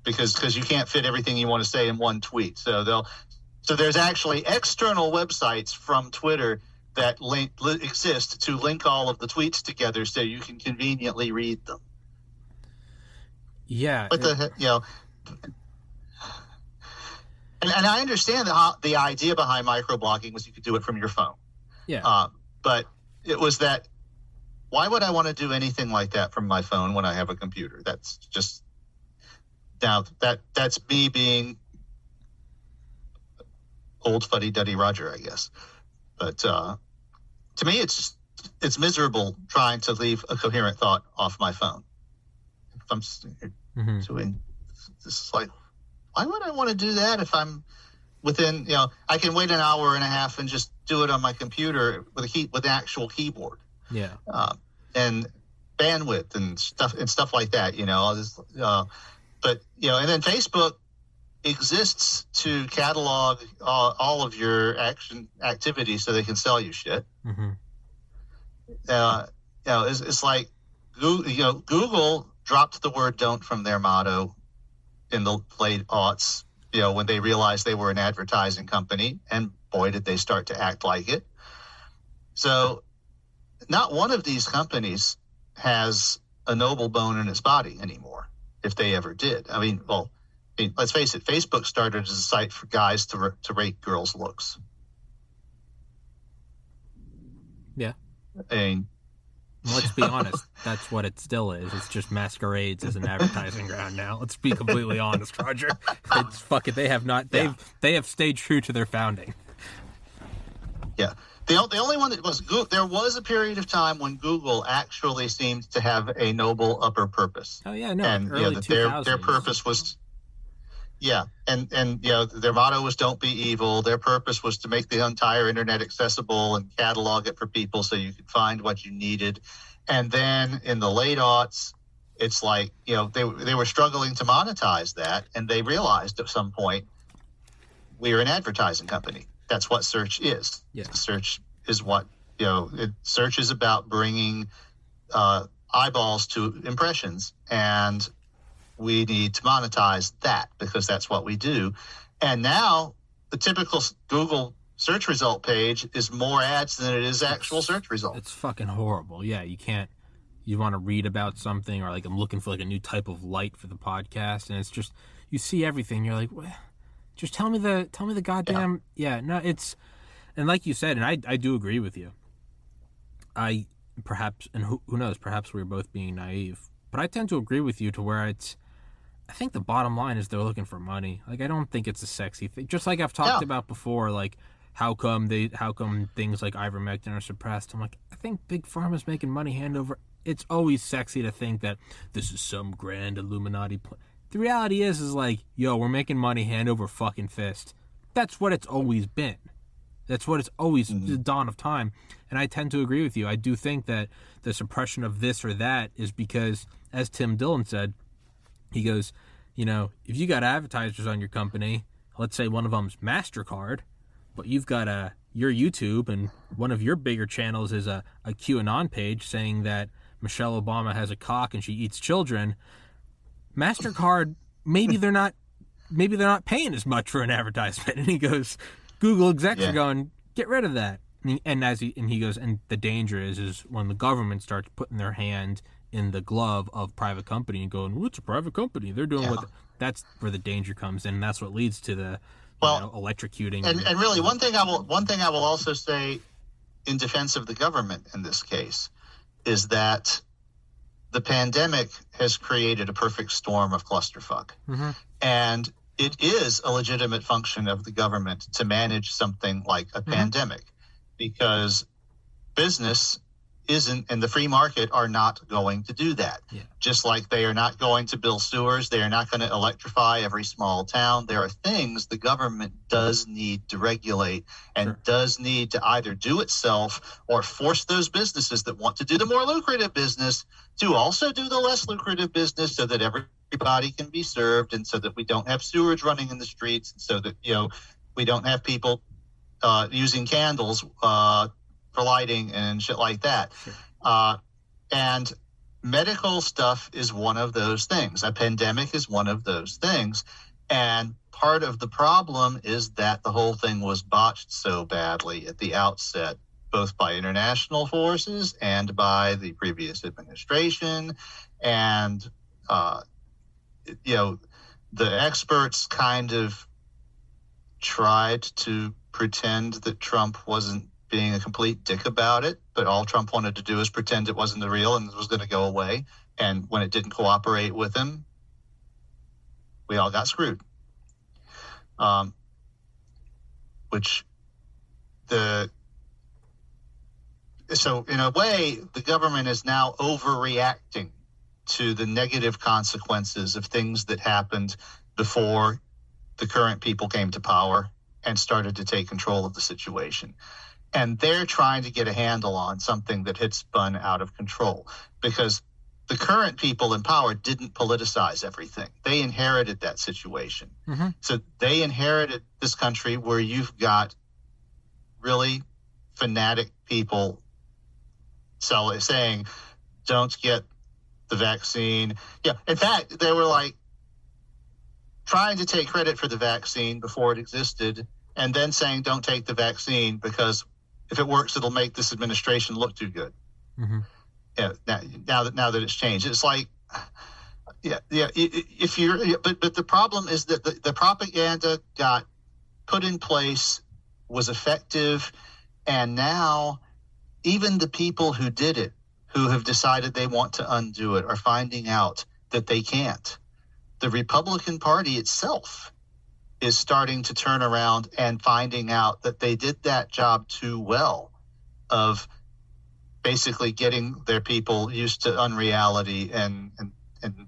because because you can't fit everything you want to say in one tweet so they'll so there's actually external websites from twitter that link li, exist to link all of the tweets together so you can conveniently read them Yeah. What the you know? And, and I understand the the idea behind microblogging was you could do it from your phone. Yeah. Uh, but it was that. Why would I want to do anything like that from my phone when I have a computer? That's just now that that's me being old fuddy duddy Roger, I guess. But uh, to me, it's just, it's miserable trying to leave a coherent thought off my phone. If I'm s- hmm doing this is like, why would I want to do that if I'm within, you know, I can wait an hour and a half and just do it on my computer with a key with an actual keyboard Yeah. uh, and bandwidth and stuff and stuff like that. You know, I'll just, uh, but you know, and then Facebook exists to catalog all, all of your action activities so they can sell you shit. hmm Uh, you know, it's, it's like Google, you know, Google dropped the word "don't" from their motto in the late aughts. You know, when they realized they were an advertising company, and boy, did they start to act like it. So, not one of these companies has a noble bone in its body anymore, if they ever did. I mean, well, I mean, let's face it, Facebook started as a site for guys to to rate girls' looks. Yeah. Well, let's be honest. That's what it still is. It's just masquerades as an advertising ground now. Let's be completely honest, Roger. It's fuck it. They have not. They've Yeah. they have stayed true to their founding. Yeah. The, the only one that was Goo- there was a period of time when Google actually seemed to have a noble upper purpose. Oh yeah, no. and you know, early their their purpose was yeah, and and you know their motto was "Don't be evil." Their purpose was to make the entire internet accessible and catalog it for people so you could find what you needed. And then in the late aughts, it's like you know they they were struggling to monetize that, and they realized at some point we're an advertising company. That's what search is. Yeah. Search is what you know. It, search is about bringing uh, eyeballs to impressions, and we need to monetize that because that's what we do. And now the typical Google search result page is more ads than it is actual search results. It's fucking horrible. Yeah, you can't. You want to read about something, or like I'm looking for like a new type of light for the podcast, and it's just you see everything. You're like, "What? just tell me the tell me the goddamn yeah. No, it's and like you said, and I I do agree with you. I perhaps and who who knows, perhaps we are both being naive, but I tend to agree with you to where it's. I think the bottom line is they're looking for money. Like I don't think it's a sexy thing. Just like I've talked Yeah. about before, like how come they how come things like ivermectin are suppressed? I'm like, I think big pharma's making money hand over. It's always sexy to think that this is some grand Illuminati. Pl-. The reality is, is like, yo, we're making money hand over fucking fist. That's what it's always been. That's what it's always mm-hmm. the dawn of time. And I tend to agree with you. I do think that the suppression of this or that is because, as Tim Dillon said, he goes, you know, if you got advertisers on your company, let's say one of them's MasterCard, but you've got a your YouTube and one of your bigger channels is a, a QAnon page saying that Michelle Obama has a cock and she eats children, MasterCard maybe they're not maybe they're not paying as much for an advertisement. And he goes, Google execs Yeah. are going, get rid of that. And, he, and as he and he goes, and the danger is is when the government starts putting their hand in the glove of private company and going, well, it's a private company. They're doing what. That's where the danger comes in. And that's what leads to the Well, know, electrocuting. and, and really one thing I will one thing I will also say in defense of the government in this case is that the pandemic has created a perfect storm of clusterfuck. Mhm. And it is a legitimate function of the government to manage something like a pandemic because business isn't and the free market are not going to do that. Yeah. Just like they are not going to build sewers, they are not going to electrify every small town. There are things the government does need to regulate and Sure. does need to either do itself or force those businesses that want to do the more lucrative business to also do the less lucrative business so that everybody can be served and so that we don't have sewage running in the streets and so that you know we don't have people uh, using candles uh, for lighting and shit like that. Uh, and medical stuff is one of those things. A pandemic is one of those things. And part of the problem is that the whole thing was botched so badly at the outset both by international forces and by the previous administration. And uh, you know, the experts kind of tried to pretend that Trump wasn't being a complete dick about it, but all Trump wanted to do is pretend it wasn't the real and it was going to go away. And when it didn't cooperate with him, we all got screwed. Um, which the so in a way the government is now overreacting to the negative consequences of things that happened before the current people came to power and started to take control of the situation and they're trying to get a handle on something that had spun out of control because the current people in power didn't politicize everything. They inherited that situation. Mm-hmm. So they inherited this country where you've got really fanatic people saying, don't get the vaccine. Yeah. In fact, they were like trying to take credit for the vaccine before it existed and then saying, don't take the vaccine because if it works, it'll make this administration look too good. Mm-hmm. Yeah, now, now, that now that it's changed, it's like, yeah, yeah. If you're, but but the problem is that the, the propaganda got put in place, was effective, and now even the people who did it, who have decided they want to undo it, are finding out that they can't. The Republican Party itself is starting to turn around and finding out that they did that job too well of basically getting their people used to unreality and and, and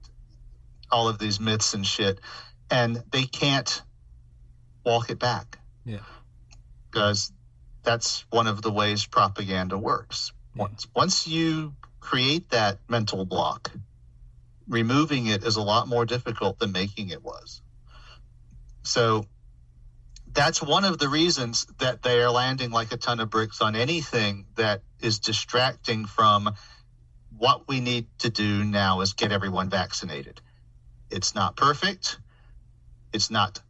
all of these myths and shit. And they can't walk it back. Yeah. Because that's one of the ways propaganda works. Once once you create that mental block removing it is a lot more difficult than making it was so that's one of the reasons that they are landing like a ton of bricks on anything that is distracting from what we need to do now is get everyone vaccinated. It's not perfect. It's not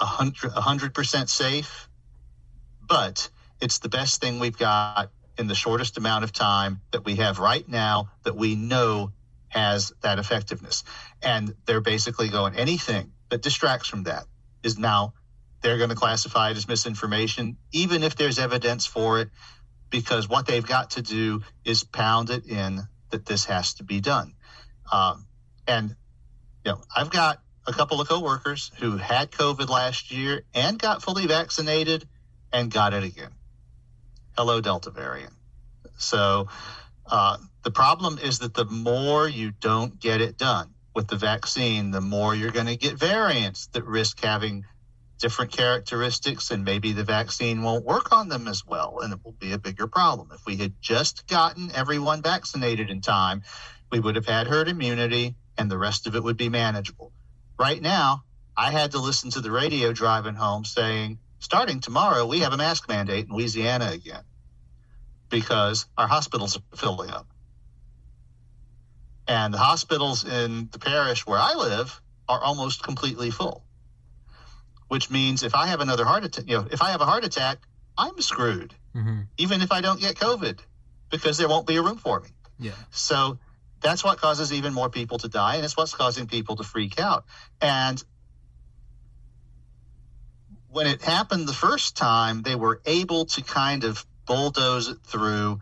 a hundred percent safe, but it's the best thing we've got in the shortest amount of time that we have right now that we know has that effectiveness. And they're basically going anything that distracts from that is now they're going to classify it as misinformation, even if there's evidence for it, because what they've got to do is pound it in that this has to be done. Um, and you know, I've got a couple of coworkers who had COVID last year and got fully vaccinated and got it again. Hello, Delta variant. So uh, the problem is that the more you don't get it done, with the vaccine, the more you're going to get variants that risk having different characteristics, and maybe the vaccine won't work on them as well, and it will be a bigger problem. If we had just gotten everyone vaccinated in time, we would have had herd immunity, and the rest of it would be manageable. Right now, I had to listen to the radio driving home saying, starting tomorrow, we have a mask mandate in Louisiana again because our hospitals are filling up. And the hospitals in the parish where I live are almost completely full, which means if I have another heart attack, you know, if I have a heart attack, I'm screwed, mm-hmm. even if I don't get COVID, because there won't be a room for me. Yeah. So that's what causes even more people to die, and it's what's causing people to freak out. And when it happened the first time, they were able to kind of bulldoze it through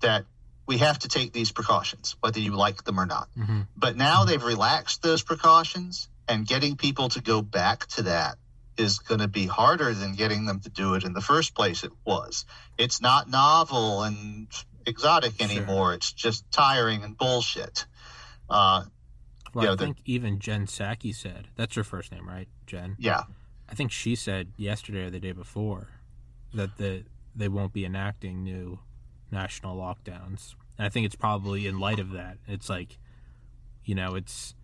that we have to take these precautions, whether you like them or not. Mm-hmm. But now they've relaxed those precautions, and getting people to go back to that is going to be harder than getting them to do it in the first place it was. It's not novel and exotic anymore. Sure. It's just tiring and bullshit. Uh, well, you know, I think even Jen Psaki said that's her first name, right? Jen. Yeah. I think she said yesterday or the day before that the they won't be enacting new national lockdowns. And I think it's probably in light of that. It's like, you know, it's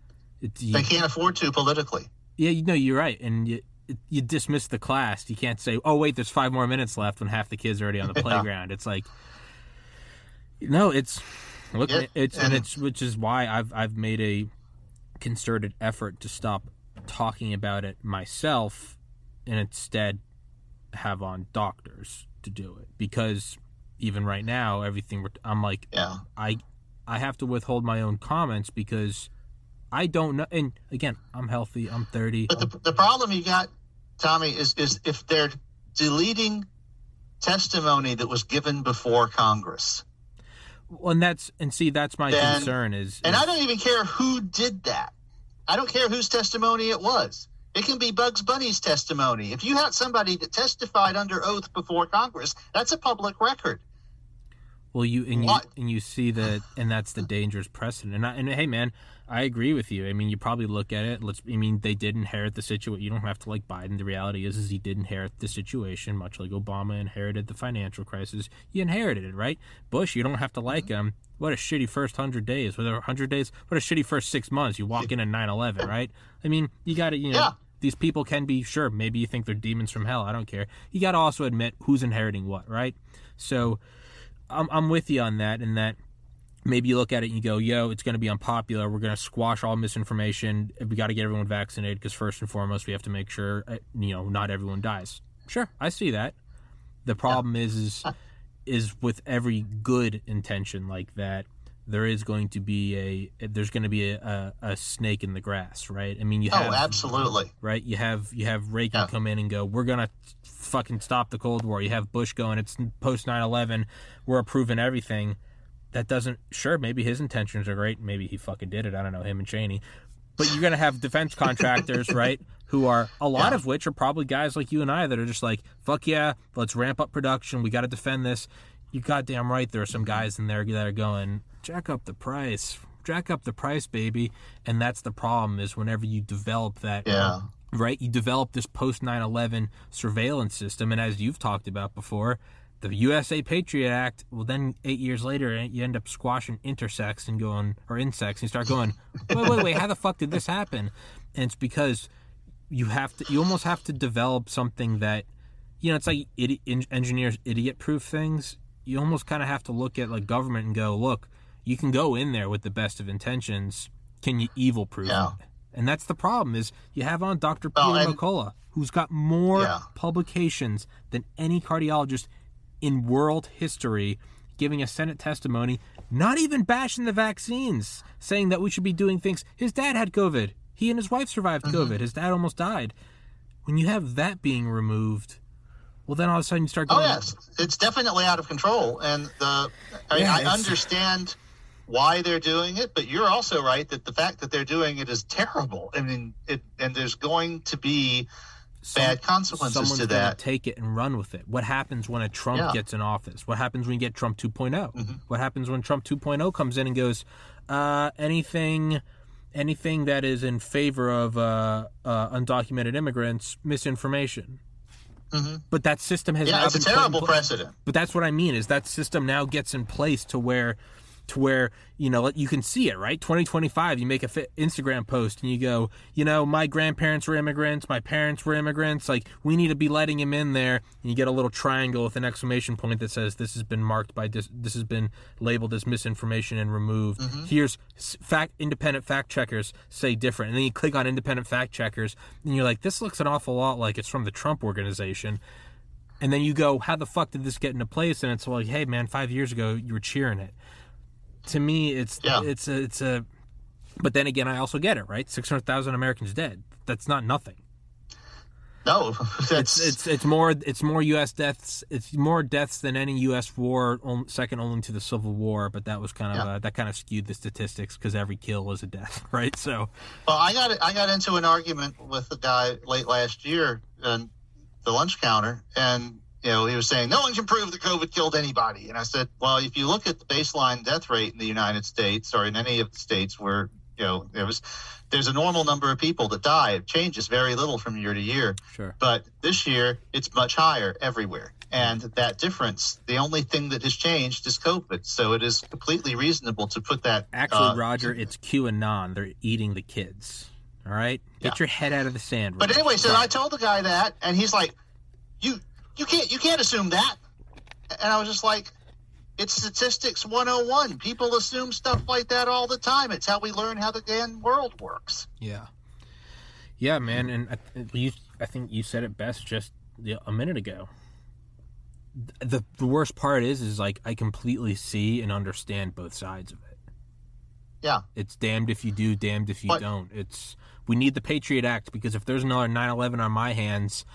it's you, they can't afford to politically. Yeah, you know, you're right, and you you dismiss the class. You can't say, "Oh, wait, there's five more minutes left" when half the kids are already on the yeah. playground. It's like, no, it's look, yeah. it's and it's which is why I've I've made a concerted effort to stop talking about it myself and instead have on doctors to do it because even right now, everything I'm like, yeah. I I have to withhold my own comments because I don't know. And again, I'm healthy. I'm 30. But the, the problem you got, Tommy, is is if they're deleting testimony that was given before Congress. Well, and that's and see that's my Then- concern is, And I don't even care who did that. I don't care whose testimony it was. It can be Bugs Bunny's testimony. If you had somebody that testified under oath before Congress, that's a public record. Well you and you and you see that and that's the dangerous precedent. And I, and hey man, I agree with you. I mean, you probably look at it. Let's. I mean, they did inherit the situation. You don't have to like Biden. The reality is, is he did inherit the situation, much like Obama inherited the financial crisis. You inherited it, right? Bush, you don't have to like mm-hmm. him. What a shitty first hundred days. What a hundred days? What a shitty first six months. You walk in at 9-11, right? I mean, you got to, you know. Yeah. These people can be sure. Maybe you think they're demons from hell. I don't care. You got to also admit who's inheriting what, right? So, I'm I'm with you on that. And that maybe you look at it and you go, yo, it's going to be unpopular. We're going to squash all misinformation. We got to get everyone vaccinated because first and foremost, we have to make sure, uh, you know, not everyone dies. Sure, I see that. The problem is, is, is with every good intention like that, there is going to be a, there's going to be a, a, a snake in the grass, right? I mean, you oh, have, oh, absolutely. right? You have you have Reagan Yeah. come in and go, "We're gonna fucking stop the Cold War." You have Bush going, "It's post 9/11. We're approving everything." That doesn't. Sure, maybe his intentions are great. Maybe he fucking did it. I don't know him and Cheney. But you're gonna have defense contractors, right? Who are a lot Yeah. of which are probably guys like you and I that are just like, "Fuck yeah, let's ramp up production. We got to defend this." You goddamn right. There are some guys in there that are going, "Jack up the price." Jack up the price, baby, and that's the problem. Is whenever you develop that uh, Yeah. right? You develop this post 9 11 surveillance system. And as you've talked about before, the USA Patriot Act, well, then eight years later, eh, you end up squashing intersex and going, or insects, and you start going, wait, wait, wait, how the fuck did this happen? And it's because you have to, you almost have to develop something that, you know, it's like idi- en- engineers idiot proof things. You almost kind of have to look at like government and go, look, you can go in there with the best of intentions. Can you evil proof Yeah. it? And that's the problem is you have on Dr. Peter and- McCullough, who's got more Yeah. publications than any cardiologist in world history, giving a Senate testimony, not even bashing the vaccines, saying that we should be doing things. His dad had COVID. He and his wife survived Mm-hmm. COVID. His dad almost died. When you have that being removed, well, then all of a sudden you start going. Oh going, yes, it's definitely out of control, and the I, mean, Yeah, I understand why they're doing it, but you're also right that the fact that they're doing it is terrible. I mean, it and there's going to be bad consequences someone's to that. take it and run with it. What happens when a Trump Yeah. gets in office? What happens when you get Trump 2 Mm-hmm. What happens when Trump 2.0 comes in and goes, uh, anything, anything that is in favor of uh, uh, undocumented immigrants, misinformation. But that system has Mm-hmm. Yeah, now it's a been terrible pla- precedent. But that's what I mean is that system now gets in place to where to where you know you can see it right 2025 you make a instagram post and you go you know my grandparents were immigrants my parents were immigrants like we need to be letting him in there and you get a little triangle with an exclamation point that says this has been marked by this this has been labeled as misinformation and removed mm-hmm. here's fact independent fact checkers say different and then you click on independent fact checkers and you're like this looks an awful lot like it's from the trump organization and then you go, how the fuck did this get into place? And it's like, hey man, five years ago you were cheering it. To me, it's Yeah. it's a it's a. But then again, I also get it right. Six hundred thousand Americans dead. That's not nothing. No, It's it's it's more it's more U.S. deaths. It's more deaths than any U.S. war, second only to the Civil War. But that was kind of Yeah. uh, that kind of skewed the statistics because every kill was a death, right? So Well, I got I got into an argument with a guy late last year on the lunch counter, and you know he was saying no one can prove that COVID killed anybody, and I said, well, if you look at the baseline death rate in the United States or in any of the states where you know there was, there's a normal number of people that die. It changes very little from year to year, sure. but this year it's much higher everywhere. And that difference, the only thing that has changed is COVID. So it is completely reasonable to put that. Actually, uh, Roger, it's QAnon. They're eating the kids. All right, get Yeah. your head out of the sand. But anyway, so I told the guy that, and he's like, "You, you can't, you can't assume that." And I was just like, "It's statistics 101. People assume stuff like that all the time. It's how we learn how the damn world works." Yeah, yeah, man, and I, you, I think you said it best just a minute ago. The the worst part is, is like I completely see and understand both sides of it. Yeah. It's damned if you do, damned if you But- don't. It's we need the Patriot Act because if there's another 9/11 on my hands,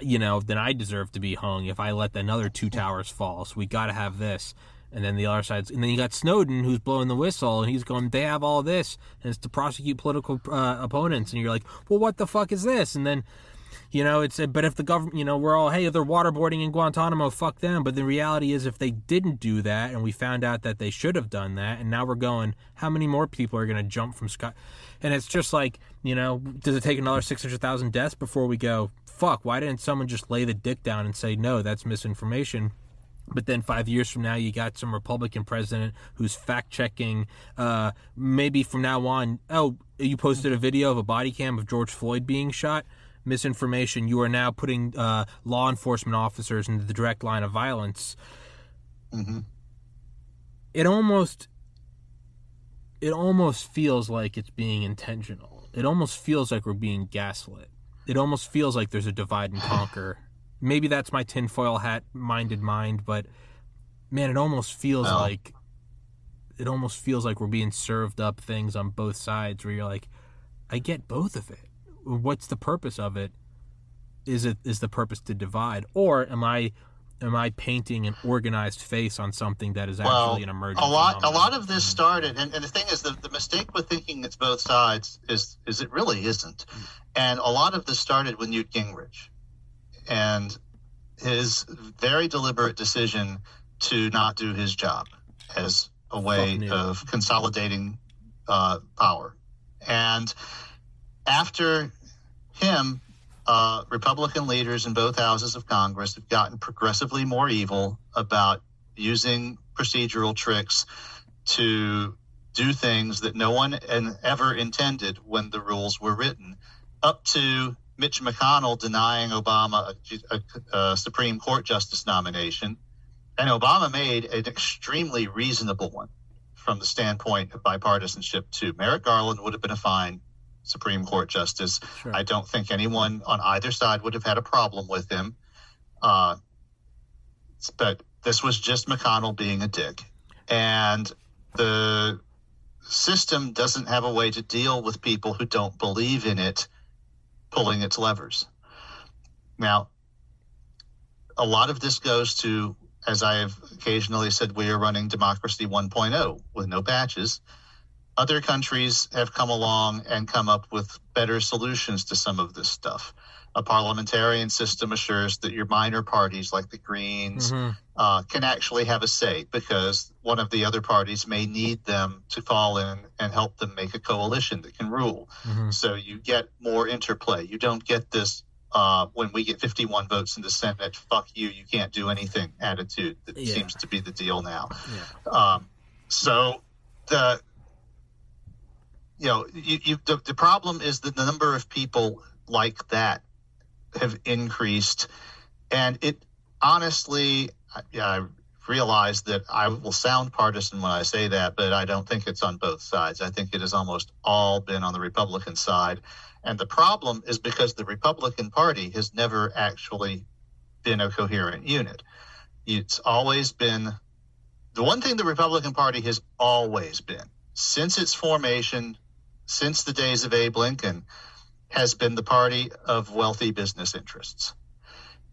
you know, then I deserve to be hung if I let another two towers fall. So we got to have this. And then the other side's, and then you got Snowden who's blowing the whistle, and he's going, they have all this, and it's to prosecute political uh, opponents, and you're like, well, what the fuck is this? And then you know, it's but if the government, you know, we're all, hey, they're waterboarding in Guantanamo, fuck them. But the reality is, if they didn't do that, and we found out that they should have done that, and now we're going, how many more people are going to jump from sky? And it's just like, you know, does it take another six hundred thousand deaths before we go, fuck? Why didn't someone just lay the dick down and say, no, that's misinformation? But then five years from now, you got some Republican president who's fact checking. Uh, maybe from now on, oh, you posted a video of a body cam of George Floyd being shot. Misinformation. You are now putting uh, law enforcement officers into the direct line of violence. hmm It almost, it almost feels like it's being intentional. It almost feels like we're being gaslit. It almost feels like there's a divide and conquer. Maybe that's my tinfoil hat minded mind, but man, it almost feels Well- like it almost feels like we're being served up things on both sides where you're like, I get both of it. What's the purpose of it? Is it is the purpose to divide, or am I am I painting an organized face on something that is actually Well, an emergent? a lot, a lot of this started, and, and the thing is, the, the mistake with thinking it's both sides is, is it really isn't, and a lot of this started with Newt Gingrich, and his very deliberate decision to not do his job as a way of consolidating uh, power, and after him, uh, Republican leaders in both houses of Congress have gotten progressively more evil about using procedural tricks to do things that no one ever intended when the rules were written, up to Mitch McConnell denying Obama a, a, a Supreme Court justice nomination. And Obama made an extremely reasonable one from the standpoint of bipartisanship, too. Merrick Garland would have been a fine Supreme Court justice. Sure. I don't think anyone on either side would have had a problem with him. Uh, but this was just McConnell being a dick. And the system doesn't have a way to deal with people who don't believe in it pulling its levers. Now, a lot of this goes to, as I have occasionally said, we are running democracy 1.0 with no patches other countries have come along and come up with better solutions to some of this stuff. A parliamentarian system assures that your minor parties, like the Greens, Mhm. uh, can actually have a say because one of the other parties may need them to fall in and help them make a coalition that can rule. Mhm. So you get more interplay. You don't get this uh, when we get 51 votes in the Senate, fuck you, you can't do anything attitude that Yeah. seems to be the deal now. Yeah. Um, so the you know you, you the, the problem is that the number of people like that have increased, and it honestly, I, I realize that I will sound partisan when I say that, but I don't think it's on both sides. I think it has almost all been on the Republican side, and the problem is because the Republican Party has never actually been a coherent unit. It's always been the one thing the Republican Party has always been since its formation, since the days of Abe Lincoln, has been the party of wealthy business interests.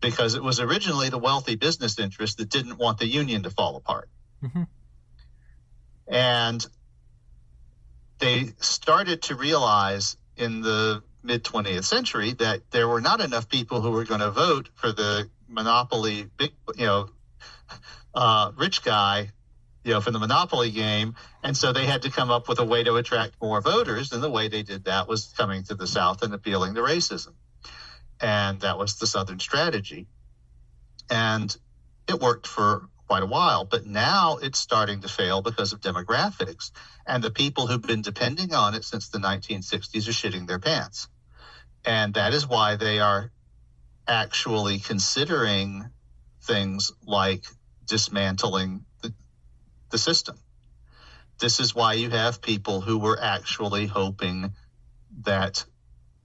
Because it was originally the wealthy business interests that didn't want the union to fall apart. Mhm. And they started to realize in the mid 20th century that there were not enough people who were going to vote for the monopoly, big, you know, uh, rich guy, you know, from the monopoly game, and so they had to come up with a way to attract more voters. And the way they did that was coming to the South and appealing to racism, and that was the Southern strategy. And it worked for quite a while, but now it's starting to fail because of demographics, and the people who've been depending on it since the 1960s are shitting their pants, and that is why they are actually considering things like dismantling the, system. This is why you have people who were actually hoping that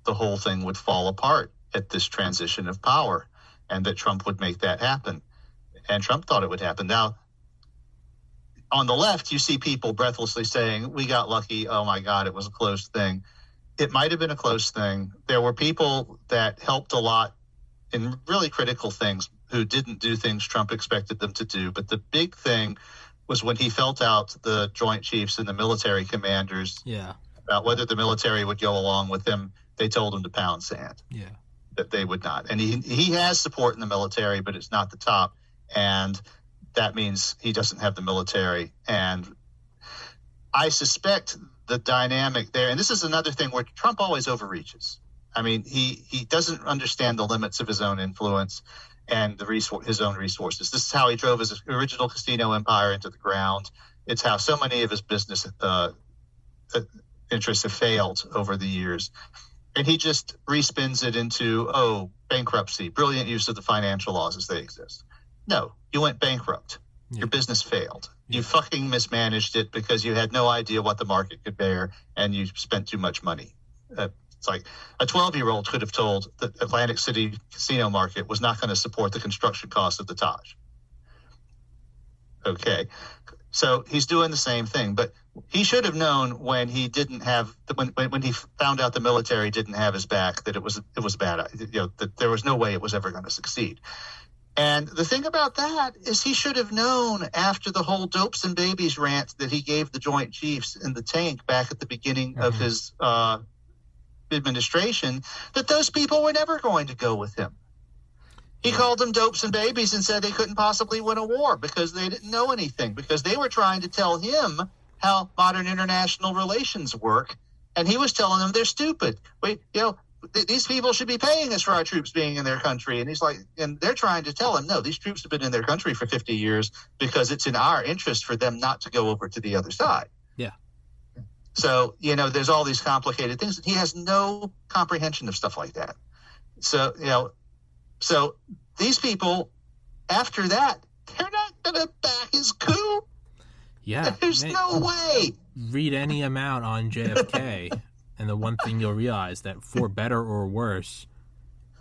the whole thing would fall apart at this transition of power and that Trump would make that happen. And Trump thought it would happen. Now, on the left, you see people breathlessly saying, "We got lucky. Oh my God, it was a close thing." It might have been a close thing. There were people that helped a lot in really critical things who didn't do things Trump expected them to do. But the big thing was when he felt out the Joint Chiefs and the military commanders Yeah. about whether the military would go along with him. They told him to pound sand Yeah. that they would not. And he he has support in the military, but it's not the top, and that means he doesn't have the military. And I suspect the dynamic there, and this is another thing where Trump always overreaches. I mean, he he doesn't understand the limits of his own influence and the resource, his own resources. This is how he drove his original casino empire into the ground. It's how so many of his business uh, uh, interests have failed over the years and he just respins it into oh bankruptcy brilliant use of the financial laws as they exist no you went bankrupt Yeah. your business failed you fucking mismanaged it because you had no idea what the market could bear and you spent too much money uh, it's like a 12 year old could have told the atlantic city casino market was not going to support the construction cost of the taj. Okay. So he's doing the same thing but he should have known when he didn't have when when, when he found out the military didn't have his back that it was it was bad you know that there was no way it was ever going to succeed. And the thing about that is he should have known after the whole dopes and babies rant that he gave the joint chiefs in the tank back at the beginning of Mhm. his uh, administration that those people were never going to go with him. He hmm. called them dopes and babies and said they couldn't possibly win a war because they didn't know anything because they were trying to tell him how modern international relations work. And he was telling them they're stupid. Wait you know th- these people should be paying us for our troops being in their country. And he's like and they're trying to tell him no these troops have been in their country for 50 years because it's in our interest for them not to go over to the other side. So you know there's all these complicated things he has no comprehension of stuff like that so you know so these people after that they're not going to back his coup Yeah. there's man, no way read any amount on JFK, and the one thing you'll realize that for better or worse,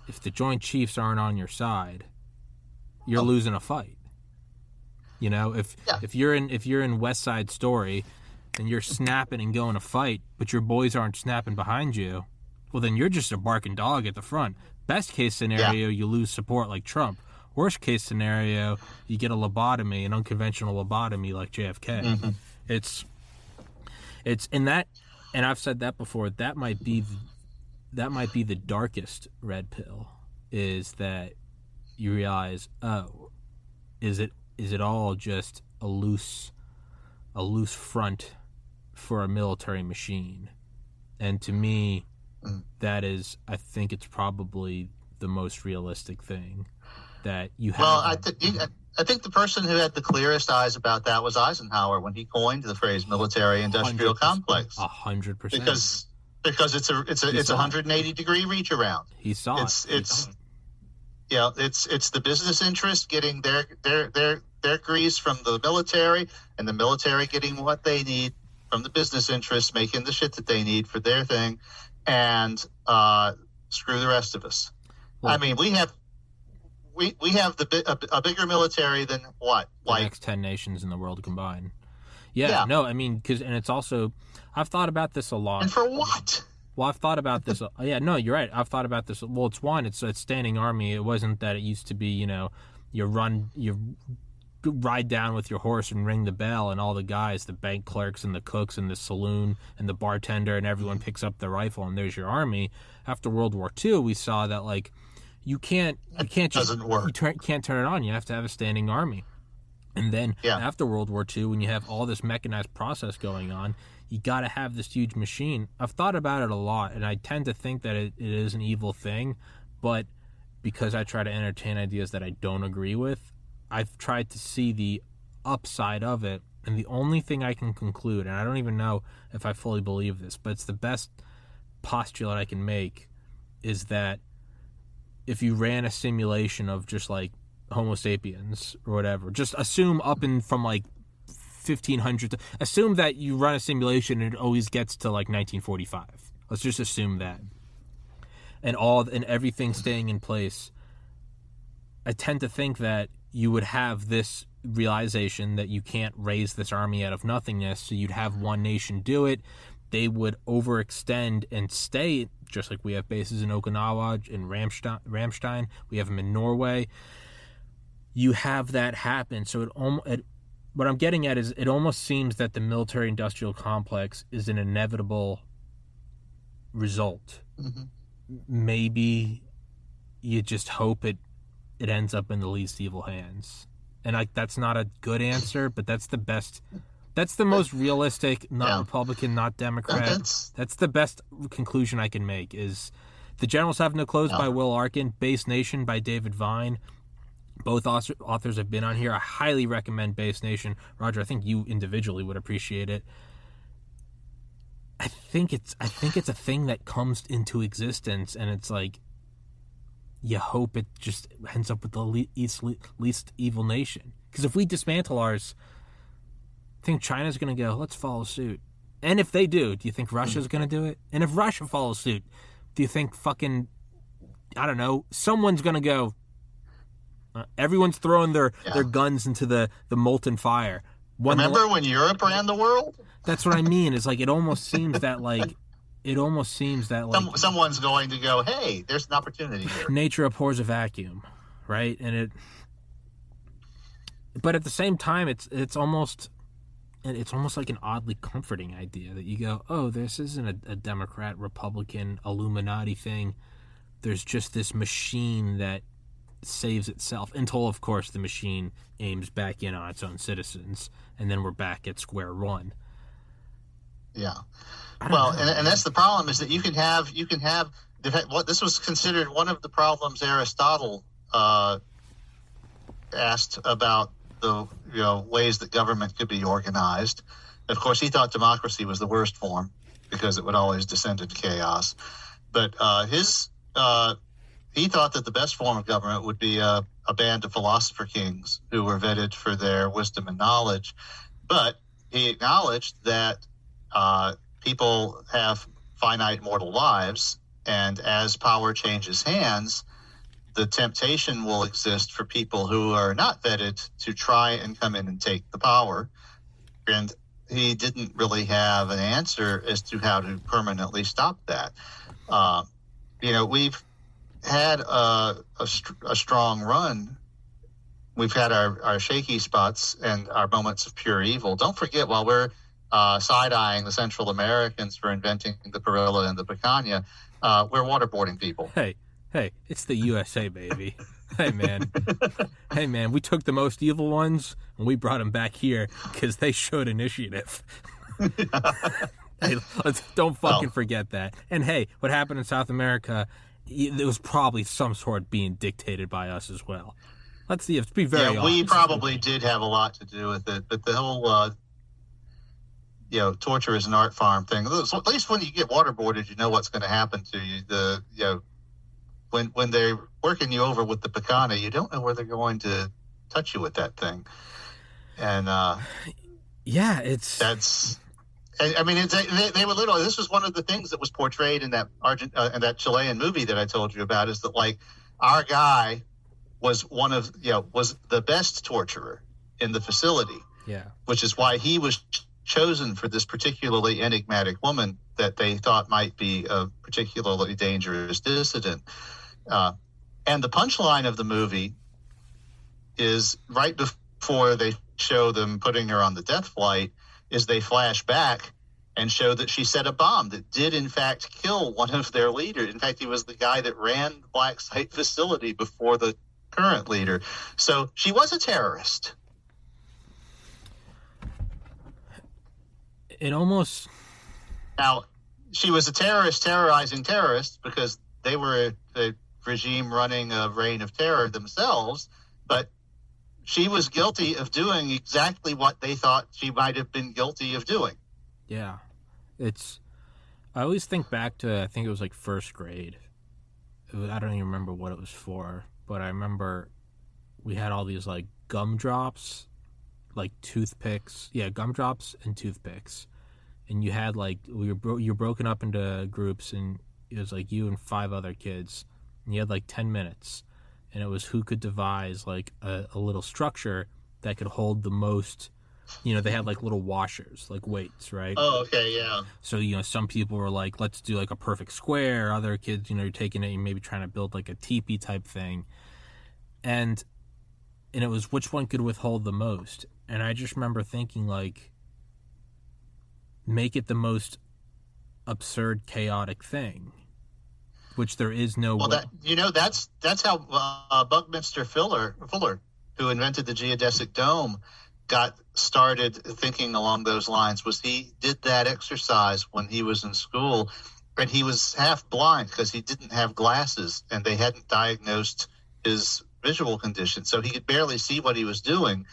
if the Joint Chiefs aren't on your side, you're Oh. losing a fight. You know, if Yeah. if you're in if you're in West Side Story, and you're snapping and going to fight, but your boys aren't snapping behind you, well then you're just a barking dog at the front. Best case scenario, you lose support like Trump. Worst case scenario, you get a lobotomy, an unconventional lobotomy like JFK. Mm-hmm. It's it's in that and I've said that before, that might be the, that might be the darkest red pill is that you realize, oh, is it is it all just a loose a loose front for a military machine? And to me, Mm. that is I think it's probably the most realistic thing that you have Well, I, th- I think the person who had the clearest eyes about that was Eisenhower when he coined the phrase military-industrial complex, a hundred percent because because it's a it's a He it's a saw it. 180 degree reach around. he saw It's it. It's you know it's it's the business interest getting their their their their grease from the military, and the military getting what they need from the business interests, making the shit that they need for their thing, and uh, screw the rest of us. I mean, we have. We, we have the a, a bigger military than what the like next 10 nations in the world combined. Yeah, Yeah. no, I mean, because, and it's also, I've thought about this a lot. and for what Well, I've thought about this. Yeah, no, you're right. I've thought about this. Well, it's one. It's a standing army. It wasn't that it used to be. You know, you run, you ride down with your horse and ring the bell, and all the guys, the bank clerks and the cooks and the saloon and the bartender, and everyone picks up the rifle, and there's your army. After World War II, we saw that like you can't, you can't just doesn't work. You turn, can't turn it on. You have to have a standing army. And then Yeah. after World War II, when you have all this mechanized process going on, you got to have this huge machine. I've thought about it a lot, and I tend to think that it, it is an evil thing, but because I try to entertain ideas that I don't agree with, I've tried to see the upside of it. And the only thing I can conclude, and I don't even know if I fully believe this, but it's the best postulate I can make, is that if you ran a simulation of just like Homo sapiens or whatever, just assume up in from like 1500 to, assume that you run a simulation and it always gets to like 1945 let's just assume that and all and everything staying in place i tend to think that you would have this realization that you can't raise this army out of nothingness, so you'd have one nation do it. They would overextend and stay, just like we have bases in Okinawa, in Ramstein, Ramstein. we have them in Norway. You have that happen. So it, it what I'm getting at is it almost seems that the military industrial complex is an inevitable result. Mm-hmm. Maybe you just hope it it ends up in the least evil hands. And like that's not a good answer, but that's the best that's the most realistic, not yeah. Republican, not Democrat. That's, that's the best conclusion I can make is The Generals Have No Clothes by Will Arkin, Base Nation by David Vine. Both authors have been on here. I highly recommend Base Nation. Roger, I think you individually would appreciate it. I think it's I think it's a thing that comes into existence and it's like you hope it just ends up with the least, least evil nation. Because if we dismantle ours, I think China's going to go, let's follow suit. And if they do, do you think Russia's going to do it? And if Russia follows suit, do you think fucking, I don't know, someone's going to go, uh, everyone's throwing their, yeah. their guns into the, the molten fire. One Remember when Europe ran the world? That's what I mean. It's like it almost seems that like it almost seems that like Some, someone's going to go, "Hey, there's an opportunity here." Nature abhors a vacuum, right? And it, but at the same time, it's it's almost it's almost like an oddly comforting idea that you go, "Oh, this isn't a, a Democrat, Republican, Illuminati thing. There's just this machine that saves itself until, of course, the machine aims back in on its own citizens, and then we're back at square one." Yeah. Well, and, and that's the problem is that you can have you can have what this was considered one of the problems Aristotle uh, asked about the you know ways that government could be organized. Of course, he thought democracy was the worst form because it would always descend into chaos. But uh, his uh, he thought that the best form of government would be a, a band of philosopher kings who were vetted for their wisdom and knowledge. But he acknowledged that uh, people have finite mortal lives, and as power changes hands, the temptation will exist for people who are not vetted to try and come in and take the power. And he didn't really have an answer as to how to permanently stop that. Uh, you know, we've had a, a, a, strong run. We've had our, our shaky spots and our moments of pure evil. Don't forget, while we're uh, side eyeing the Central Americans for inventing the Parrilla and the picana. Uh, we're waterboarding people. Hey, hey, it's the USA, baby. hey, man. hey, man, we took the most evil ones and we brought them back here because they showed initiative. hey, let's don't fucking well, forget that. And hey, what happened in South America? It was probably some sort being dictated by us as well. Let's see. Let's be very. Yeah, we probably did have a lot to do with it, but the whole uh, you know, torture is an art farm thing. So at least when you get waterboarded, you know what's going to happen to you. The you know, when when they're working you over with the picana, you don't know where they're going to touch you with that thing. And uh, yeah, it's that's. I mean, it's, they, they were literally. This was one of the things that was portrayed in that Argent uh, in that Chilean movie that I told you about. Is that like our guy was one of you know was the best torturer in the facility. Yeah, which is why he was chosen for this particularly enigmatic woman that they thought might be a particularly dangerous dissident. Uh, and the punchline of the movie is right before they show them putting her on the death flight, is they flash back and show that she set a bomb that did in fact kill one of their leaders. In fact, he was the guy that ran black site facility before the current leader. So she was a terrorist. It almost now she was a terrorist terrorizing terrorists because they were a, a regime running a reign of terror themselves, but she was guilty of doing exactly what they thought she might have been guilty of doing. Yeah. It's I always think back to I think it was like first grade. Was, I don't even remember what it was for, but I remember we had all these like gumdrops, like toothpicks. Yeah, gumdrops and toothpicks and you had like we were bro- you're broken up into groups and it was like you and five other kids and you had like 10 minutes and it was who could devise like a, a little structure that could hold the most. You know, they had like little washers, like weights, right? Oh, okay, yeah. So you know, some people were like, "Let's do like a perfect square." Other kids, you know, you're taking it and maybe trying to build like a teepee type thing, and and it was which one could withhold the most. And I just remember thinking like, make it the most absurd, chaotic thing, which there is no. Well, way- that you know that's that's how uh, Buckminster Fuller Fuller, who invented the geodesic dome, got started thinking along those lines. Was he did that exercise when he was in school, and he was half blind because he didn't have glasses, and they hadn't diagnosed his visual condition, so he could barely see what he was doing.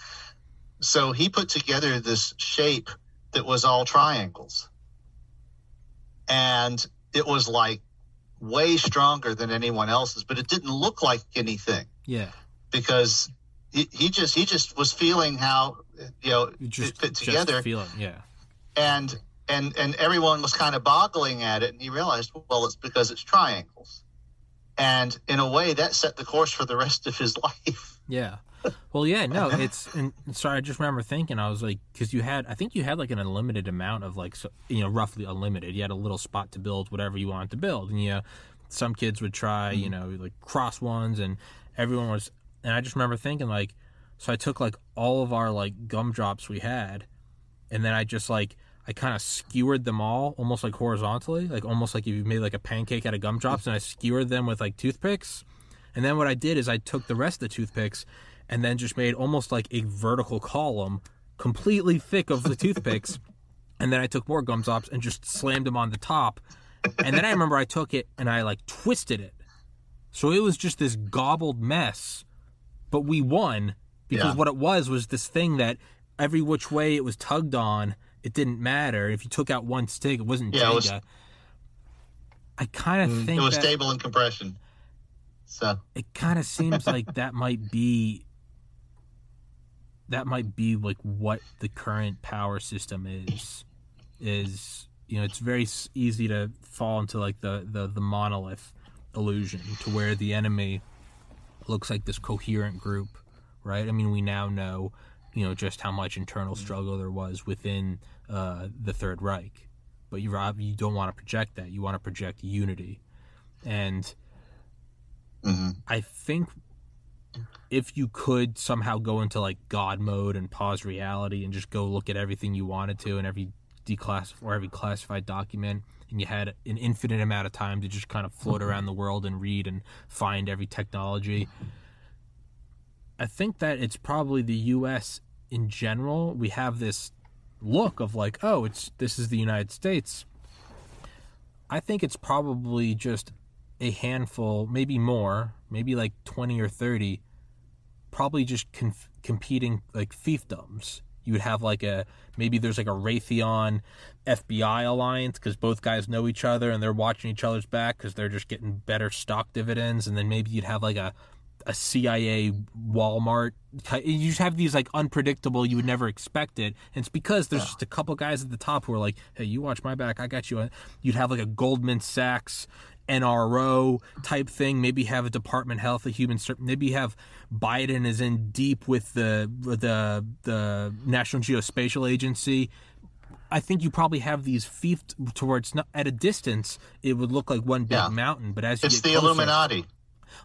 So he put together this shape that was all triangles. And it was like way stronger than anyone else's, but it didn't look like anything yeah, because he, he just he just was feeling how you know just it fit together feel it. Yeah, and and and everyone was kind of boggling at it and he realized well it's because it's triangles and in a way that set the course for the rest of his life yeah. Well, yeah, no, it's and sorry. I just remember thinking I was like, because you had, I think you had like an unlimited amount of like, so, you know, roughly unlimited. You had a little spot to build whatever you wanted to build, and you know, some kids would try, you mm-hmm. know, like cross ones, and everyone was, and I just remember thinking like, so I took like all of our like gumdrops we had, and then I just like I kind of skewered them all almost like horizontally, like almost like if you made like a pancake out of gumdrops, and I skewered them with like toothpicks. And then what I did is I took the rest of the toothpicks and then just made almost like a vertical column, completely thick of the toothpicks. and then I took more gumdrops and just slammed them on the top. And then I remember I took it and I like twisted it. So it was just this gobbled mess. But we won because Yeah. what it was was this thing that every which way it was tugged on, it didn't matter. If you took out one stick, it wasn't Yeah, Jenga. it was- I kind of mm, think it was that stable in compression so it kind of seems like that might be that might be like what the current power system is is you know it's very easy to fall into like the the, the monolith illusion to where the enemy looks like this coherent group right? I mean we now know you know just how much internal struggle there was within uh, the third reich. But you rob you don't want to project that. You want to project unity. And mhm. I think if you could somehow go into like God mode and pause reality and just go look at everything you wanted to and every declassified or every classified document and you had an infinite amount of time to just kind of float around the world and read and find every technology I think that it's probably the US in general. We have this look of like oh it's this is the United States. I think it's probably just a handful, maybe more, maybe like 20 or 30, probably just conf- competing like fiefdoms. You would have like a maybe there's like a Raytheon FBI alliance because both guys know each other and they're watching each other's back because they're just getting better stock dividends. And then maybe you'd have like a a CIA Walmart. You just have these like unpredictable. You would never expect it. And it's because there's just a couple guys at the top who are like, "Hey, you watch my back. I got you." You'd have like a Goldman Sachs. NRO type thing. Maybe have a Department of Health, a Human Ser- Maybe have Biden is in deep with the the the National Geospatial Agency. I think you probably have these fiefs towards not, at a distance. It would look like one big Yeah. mountain, but as you it's get the closer, illuminati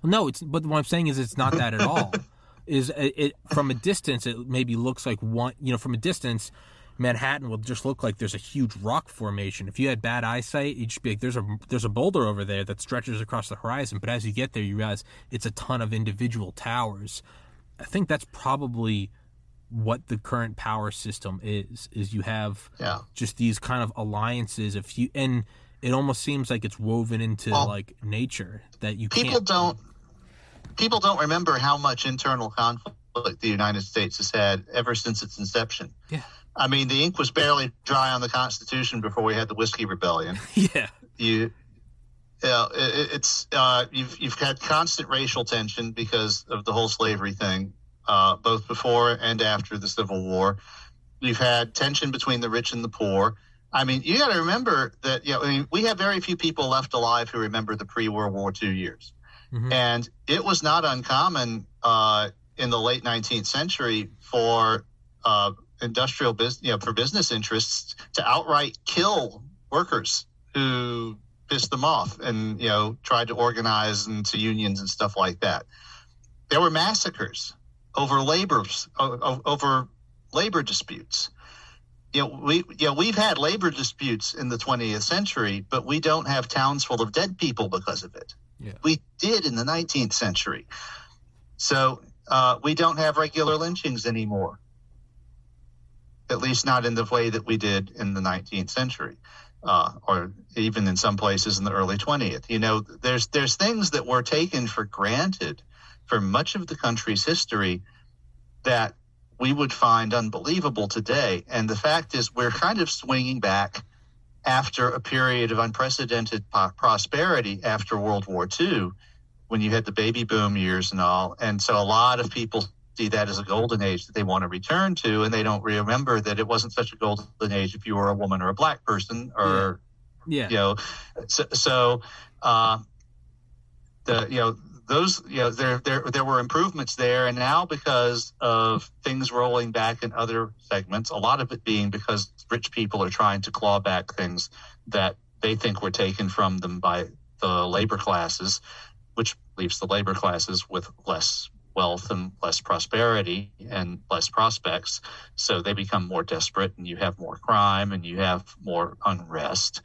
well, no, it's but what I'm saying is it's not that at all. is it, it from a distance it maybe looks like one you know from a distance Manhattan will just look like there's a huge rock formation. If you had bad eyesight, you'd just be like, "There's a there's a boulder over there that stretches across the horizon." But as you get there, you realize it's a ton of individual towers. I think that's probably what the current power system is. Is you have yeah just these kind of alliances. If you and it almost seems like it's woven into Well, like nature that you people can't. don't people don't remember how much internal conflict the United States has had ever since its inception. Yeah. I mean, the ink was barely dry on the Constitution before we had the Whiskey Rebellion. yeah. You, yeah, it, it's uh, you've you've had constant racial tension because of the whole slavery thing, uh, both before and after the Civil War. You've had tension between the rich and the poor. I mean, you got to remember that. You know, I mean, we have very few people left alive who remember the pre-World War II years, Mhm. and it was not uncommon uh, in the late 19th century for uh, industrial business, you know, for business interests to outright kill workers who pissed them off and you know tried to organize into unions and stuff like that. There were massacres over labors over labor disputes. You know, we you know, we've had labor disputes in the 20th century, but we don't have towns full of dead people because of it. Yeah. We did in the 19th century. So uh, we don't have regular lynchings anymore, at least not in the way that we did in the 19th century. Uh, or even in some places in the early 20th. You know, there's there's things that were taken for granted for much of the country's history that we would find unbelievable today. And the fact is, we're kind of swinging back after a period of unprecedented prosperity after World War II, when you had the baby boom years and all. And so a lot of people see that as a golden age that they want to return to, and they don't remember that it wasn't such a golden age if you were a woman or a black person, or yeah, yeah. you know, so, so uh, the you know those you know there there there were improvements there, and now because of things rolling back in other segments, a lot of it being because rich people are trying to claw back things that they think were taken from them by the labor classes, which leaves the labor classes with less wealth and less prosperity and less prospects. So they become more desperate, and you have more crime and you have more unrest.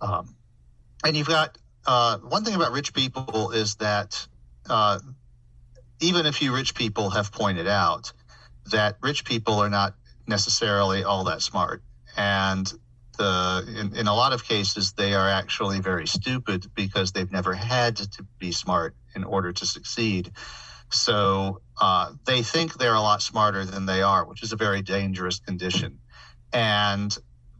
Um, and you've got uh, one thing about rich people is that uh, even a few rich people have pointed out that rich people are not necessarily all that smart. And the, in, in a lot of cases, they are actually very stupid because they've never had to be smart in order to succeed. So uh, they think they're a lot smarter than they are, which is a very dangerous condition. And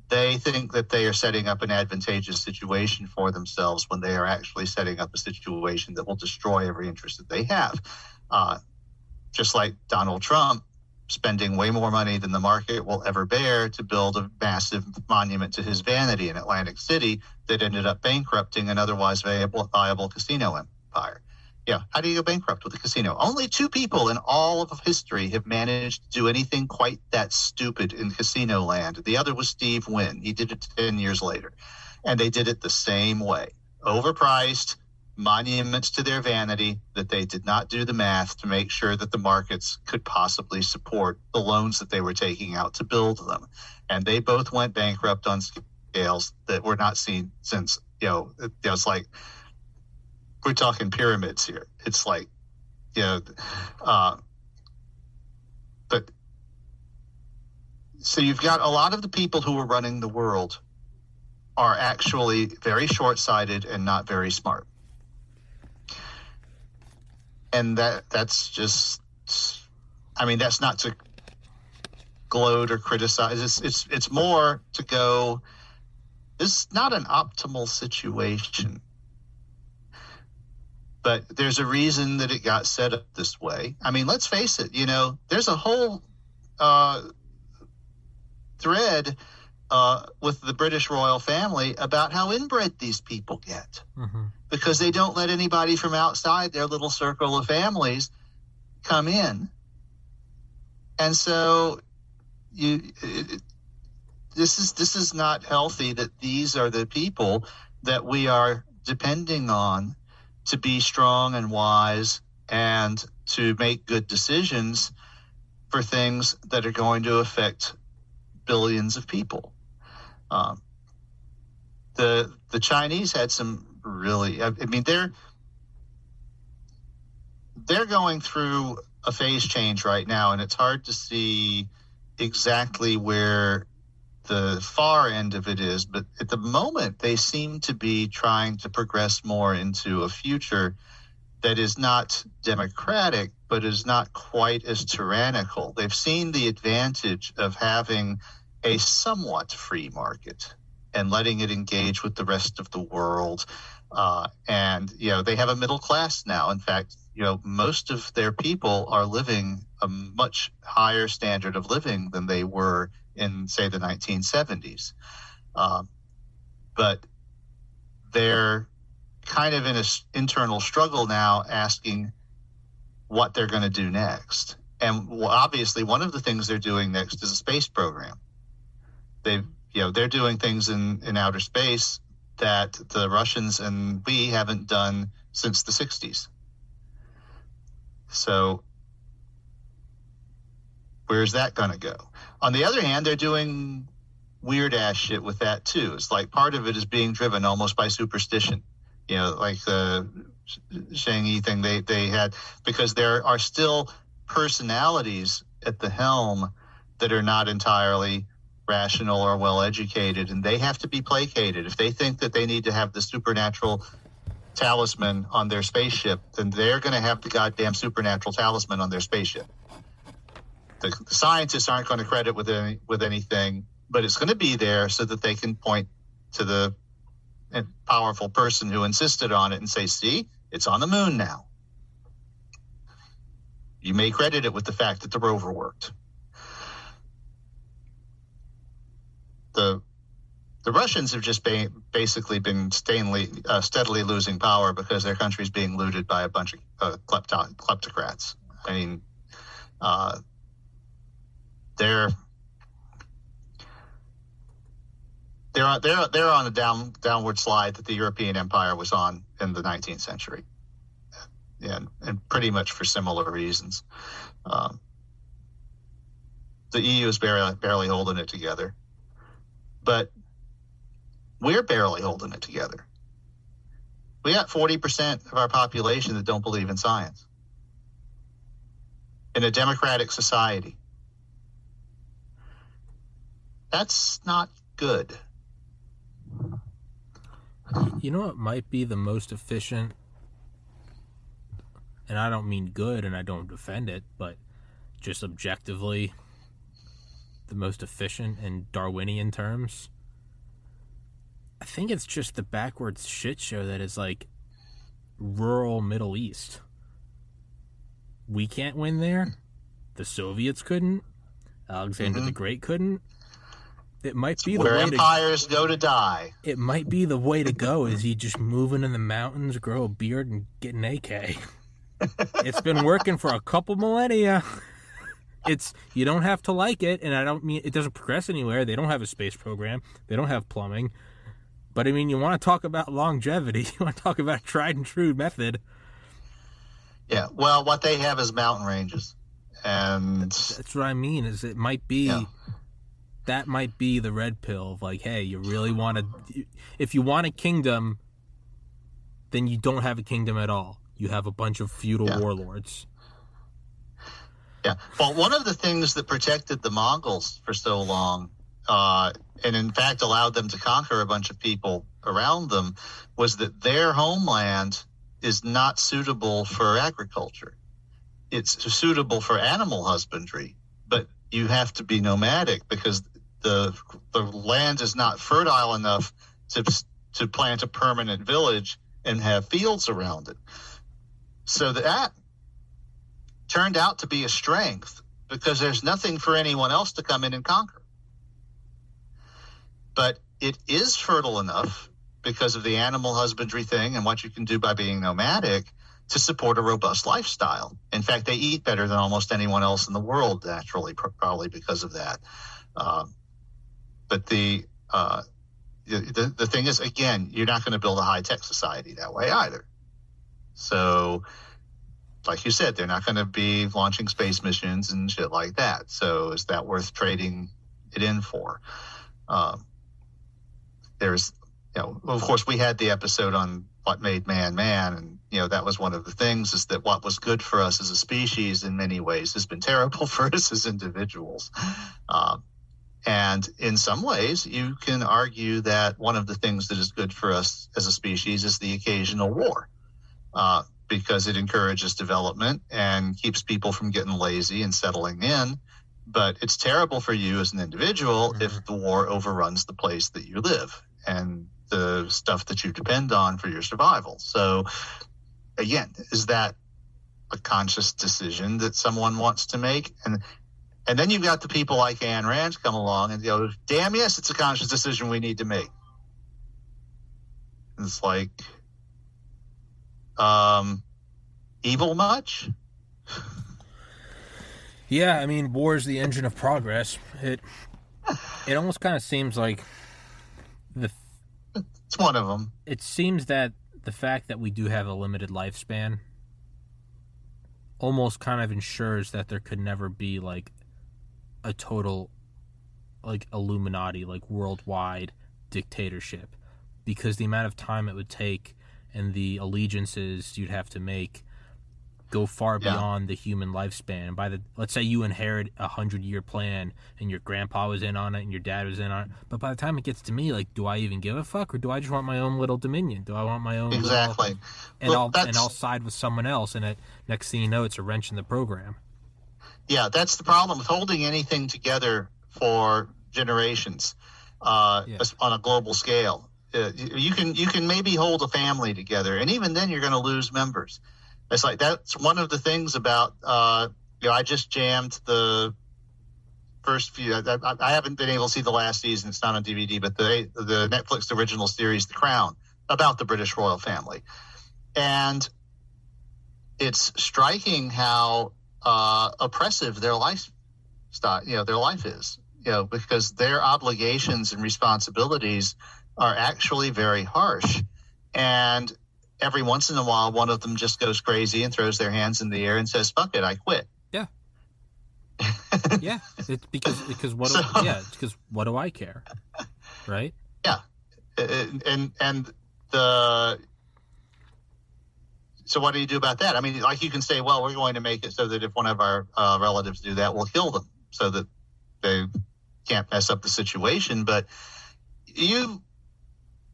they think that they are setting up an advantageous situation for themselves when they are actually setting up a situation that will destroy every interest that they have. Uh, just like Donald Trump spending way more money than the market will ever bear to build a massive monument to his vanity in Atlantic City that ended up bankrupting an otherwise viable, viable casino empire. Yeah. How do you go bankrupt with a casino? Only two people in all of history have managed to do anything quite that stupid in casino land. The other was Steve Wynn. He did it 10 years later. And they did it the same way overpriced, monuments to their vanity that they did not do the math to make sure that the markets could possibly support the loans that they were taking out to build them. And they both went bankrupt on scales that were not seen since, you know, it, it's like we're talking pyramids here. It's like, you know, uh, but so you've got a lot of the people who are running the world are actually very short-sighted and not very smart, and that that's just, I mean, that's not to gloat or criticize. It's it's it's more to go. This is not an optimal situation but there's a reason that it got set up this way. I mean, let's face it, you know, there's a whole uh, thread uh, with the British royal family about how inbred these people get mm-hmm. because they don't let anybody from outside their little circle of families come in. And so you it, this is this is not healthy that these are the people that we are depending on to be strong and wise and to make good decisions for things that are going to affect billions of people. Um, the the Chinese had some really, I, I mean, they're they're going through a phase change right now, and it's hard to see exactly where the far end of it is, but at the moment they seem to be trying to progress more into a future that is not democratic, but is not quite as tyrannical. They've seen the advantage of having a somewhat free market and letting it engage with the rest of the world. Uh, and, you know, they have a middle class now. In fact, you know, most of their people are living a much higher standard of living than they were in, say, the 1970s. Um, but they're kind of in an internal struggle now, asking what they're going to do next. And obviously, one of the things they're doing next is a space program. They've, you know, they're doing things in, in outer space that the Russians and we haven't done since the 60s. So, where's that going to go? On the other hand, they're doing weird ass shit with that too. It's like part of it is being driven almost by superstition. You know, like the Chang'e Yi thing they, they had, because there are still personalities at the helm that are not entirely rational or well educated, and they have to be placated. If they think that they need to have the supernatural talisman on their spaceship, then they're going to have the goddamn supernatural talisman on their spaceship. The, the scientists aren't going to credit with any, with anything, but it's going to be there so that they can point to the powerful person who insisted on it and say, "See, it's on the moon now." You may credit it with the fact that the rover worked. The the Russians have just basically been stainly, uh, steadily losing power because their country's being looted by a bunch of uh, klepto- kleptocrats. I mean, uh, they're they're they're they're on a down downward slide that the European Empire was on in the 19th century, and and pretty much for similar reasons. Um, the EU is barely barely holding it together, but we're barely holding it together. We got 40% of our population that don't believe in science. In a democratic society. That's not good. You know what might be the most efficient? And I don't mean good and I don't defend it, but just objectively the most efficient in Darwinian terms I think it's just the backwards shit show that is like rural Middle East. We can't win there. The Soviets couldn't. Alexander mm-hmm. the Great couldn't. It might be the Where way empires to, go to die. It might be the way to go. Is you just moving in the mountains, grow a beard, and get an AK? it's been working for a couple millennia. It's you don't have to like it, and I don't mean it doesn't progress anywhere. They don't have a space program. They don't have plumbing. But I mean, you want to talk about longevity. You want to talk about a tried and true method. Yeah. Well, what they have is mountain ranges, and that's what I mean. Is it might be. Yeah. That might be the red pill of like, hey, you really want to. If you want a kingdom, then you don't have a kingdom at all. You have a bunch of feudal yeah. warlords. Yeah. Well, one of the things that protected the Mongols for so long uh, and in fact allowed them to conquer a bunch of people around them, was that their homeland is not suitable for agriculture. It's suitable for animal husbandry, but you have to be nomadic because the the land is not fertile enough to to plant a permanent village and have fields around it. So that turned out to be a strength because there's nothing for anyone else to come in and conquer but it is fertile enough because of the animal husbandry thing and what you can do by being nomadic to support a robust lifestyle. In fact, they eat better than almost anyone else in the world naturally, probably because of that. Um, but the, uh, the the thing is, again, you're not going to build a high tech society that way either. So, like you said, they're not going to be launching space missions and shit like that. So, is that worth trading it in for? Um, there's, you know, of course, we had the episode on what made man man, and you know that was one of the things is that what was good for us as a species in many ways has been terrible for us as individuals. Um, and in some ways, you can argue that one of the things that is good for us as a species is the occasional war. Uh, because it encourages development and keeps people from getting lazy and settling in. But it's terrible for you as an individual mm-hmm. if the war overruns the place that you live and the stuff that you depend on for your survival. So, again, is that a conscious decision that someone wants to make? And and then you've got the people like Ayn Rand come along and go, "Damn yes, it's a conscious decision we need to make." It's like, um, evil much? Yeah, I mean, war is the engine of progress. It it almost kind of seems like the It's one of them. it seems that the fact that we do have a limited lifespan almost kind of ensures that there could never be like a total like illuminati like worldwide dictatorship because the amount of time it would take and the allegiances you'd have to make go far Yeah. beyond the human lifespan and by the let's say you inherit a hundred year plan and your grandpa was in on it and your dad was in on it but by the time it gets to me like do i even give a fuck or do i just want my own little dominion do i want my own little- Exactly. and I'll and I'll side with someone else, and it next thing you know, it's a wrench in the program. Yeah, that's the problem with holding anything together for generations uh, Yeah. on a global scale. Uh, you can you can maybe hold a family together, and even then, you're going to lose members. It's like that's one of the things about. Uh, you know, I just jammed the first few. I, I, I haven't been able to see the last season; it's not on DVD. But the the Netflix original series, The Crown, about the British royal family, and it's striking how uh, oppressive their lifestyle, you know, their life is, you know, because their obligations and responsibilities are actually very harsh. And every once in a while, one of them just goes crazy and throws their hands in the air and says, "Fuck it, I quit." Yeah, yeah, it's because because what? So- do, yeah, it's because what do I care, right? Yeah, and, and the so what do you do about that? I mean, like you can say, well, we're going to make it so that if one of our uh, relatives do that, we'll kill them so that they can't mess up the situation. But you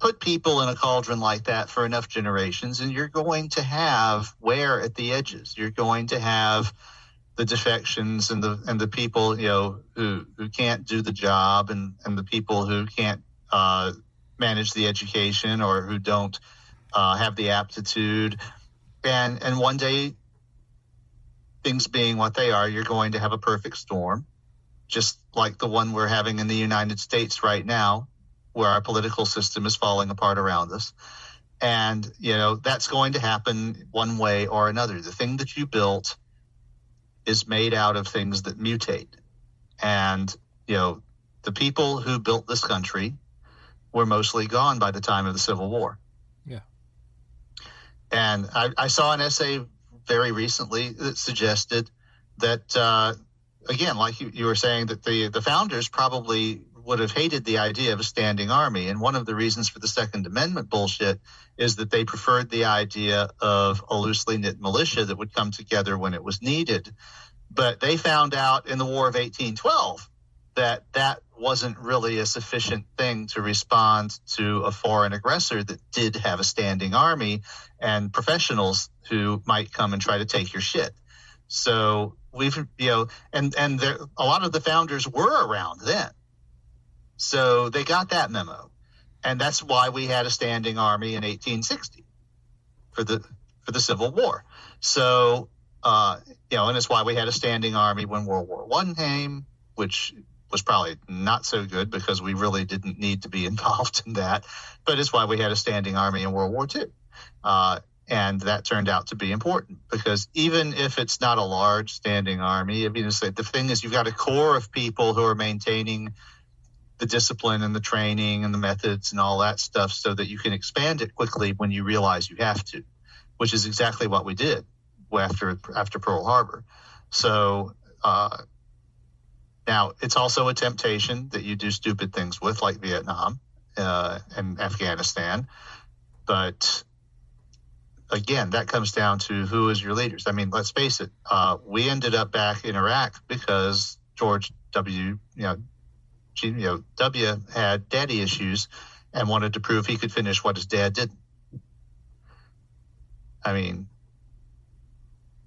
put people in a cauldron like that for enough generations, and you're going to have wear at the edges. You're going to have the defections and the and the people you know who who can't do the job, and and the people who can't uh, manage the education or who don't uh, have the aptitude and and one day things being what they are you're going to have a perfect storm just like the one we're having in the united states right now where our political system is falling apart around us. And you know that's going to happen one way or another. The thing that you built is made out of things that mutate. And you know the people who built this country were mostly gone by the time of the Civil War. And I, I saw an essay very recently that suggested that, uh, again, like you, you were saying, that the, the founders probably would have hated the idea of a standing army. And one of the reasons for the Second Amendment bullshit is that they preferred the idea of a loosely knit militia that would come together when it was needed. But they found out in the War of 1812 that that wasn't really a sufficient thing to respond to a foreign aggressor that did have a standing army and professionals who might come and try to take your shit. So we've, you know, and and there, a lot of the founders were around then, so they got that memo, and that's why we had a standing army in 1860 for the for the Civil War. So uh, you know, and it's why we had a standing army when World War One came, which was probably not so good because we really didn't need to be involved in that. But it's why we had a standing army in World War II. Uh, and that turned out to be important because even if it's not a large standing army, I mean, the thing is you've got a core of people who are maintaining the discipline and the training and the methods and all that stuff so that you can expand it quickly when you realize you have to, which is exactly what we did after after Pearl Harbor. So uh, now, it's also a temptation that you do stupid things with, like Vietnam uh, and Afghanistan. But again, that comes down to who is your leaders. I mean, let's face it, uh, we ended up back in Iraq because George W. You know, G, you know, W. had daddy issues and wanted to prove he could finish what his dad didn't. I mean,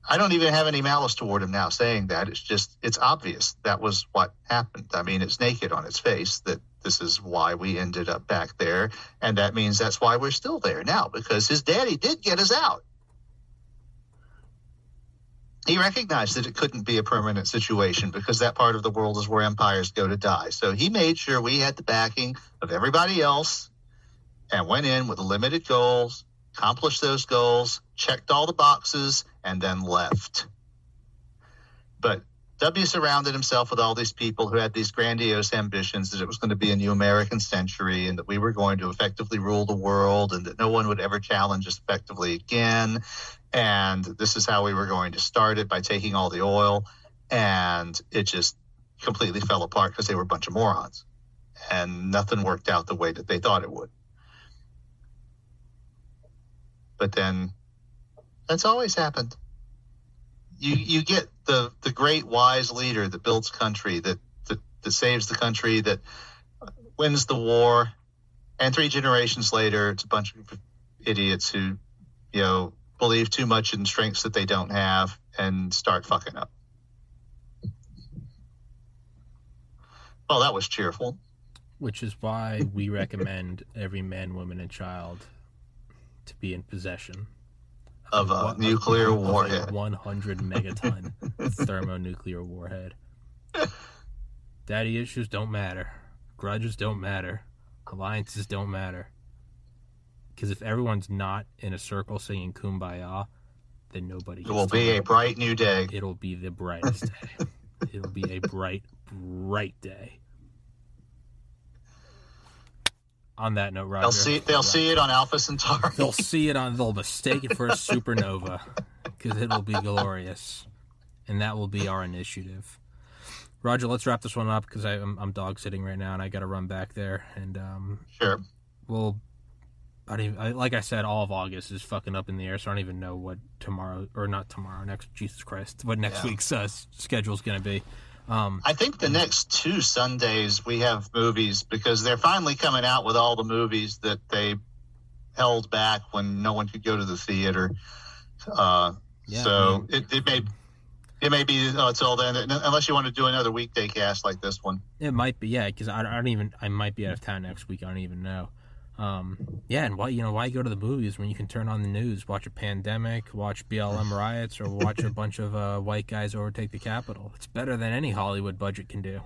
I don't even have any malice toward him now saying that. It's just, it's obvious that was what happened. I mean, it's naked on its face that this is why we ended up back there. And that means that's why we're still there now because his daddy did get us out. He recognized that it couldn't be a permanent situation because that part of the world is where empires go to die. So he made sure we had the backing of everybody else and went in with limited goals, accomplished those goals, checked all the boxes, and then left. But W surrounded himself with all these people who had these grandiose ambitions that it was going to be a new American century and that we were going to effectively rule the world and that no one would ever challenge us effectively again. And this is how we were going to start it by taking all the oil. And it just completely fell apart because they were a bunch of morons. And nothing worked out the way that they thought it would. But then that's always happened. You you get the the great wise leader that builds country that that, that saves the country that wins the war. And three generations later it's a bunch of idiots who you know believe too much in strengths that they don't have and start fucking up. Well that was cheerful. Which is why we recommend every man woman and child to be in possession of a What- nuclear of warhead 100 megaton thermonuclear warhead. Daddy issues don't matter. Grudges don't matter. Alliances don't matter. Because if everyone's not in a circle singing kumbaya, then nobody it will be a bright new day It'll be the brightest day. It'll be a bright, bright day. On that note, Roger. they'll see they'll see it on alpha centauri They'll see it on. They'll mistake it for a supernova because it'll be glorious, and that will be our initiative. Roger, let's wrap this one up because I'm I'm dog sitting right now and I got to run back there, and um, sure we'll. I don't even, I, like I said, all of August is fucking up in the air, so I don't even know what tomorrow or not tomorrow, next Jesus Christ, what next Yeah. week's uh, schedule is going to be. Um, I think the next two Sundays we have movies because they're finally coming out with all the movies that they held back when no one could go to the theater. Uh, Yeah, I so mean- it, it may it may be uh, until then, unless you want to do another weekday cast like this one. It might be, yeah, because I, I don't even. I might be out of town next week. I don't even know. Um, yeah, and why you know why go to the movies when you can turn on the news, watch a pandemic, watch BLM riots, or watch a bunch of uh, white guys overtake the Capitol? It's better than any Hollywood budget can do.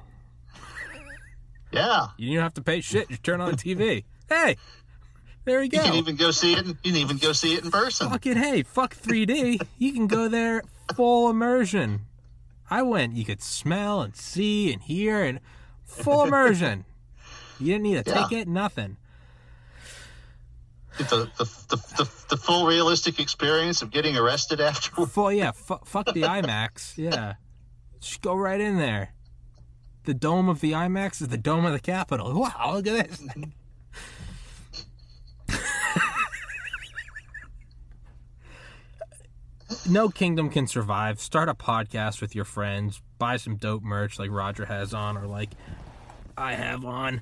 Yeah, You don't have to pay shit. Just turn on the TV. Hey, there you go. you can even go see it. In, you can even go see it in person. Fucking hey, fuck 3D. You can go there full immersion. I went. You could smell and see and hear and full immersion. You didn't need a Yeah. ticket, nothing. The, the, the, the, full realistic experience of getting arrested afterwards. Full, yeah, fu- fuck the IMAX. Yeah. Just go right in there. The dome of the IMAX is the dome of the Capitol. Wow, look at this. no kingdom can survive. Start a podcast with your friends. Buy some dope merch like Roger has on or like I have on.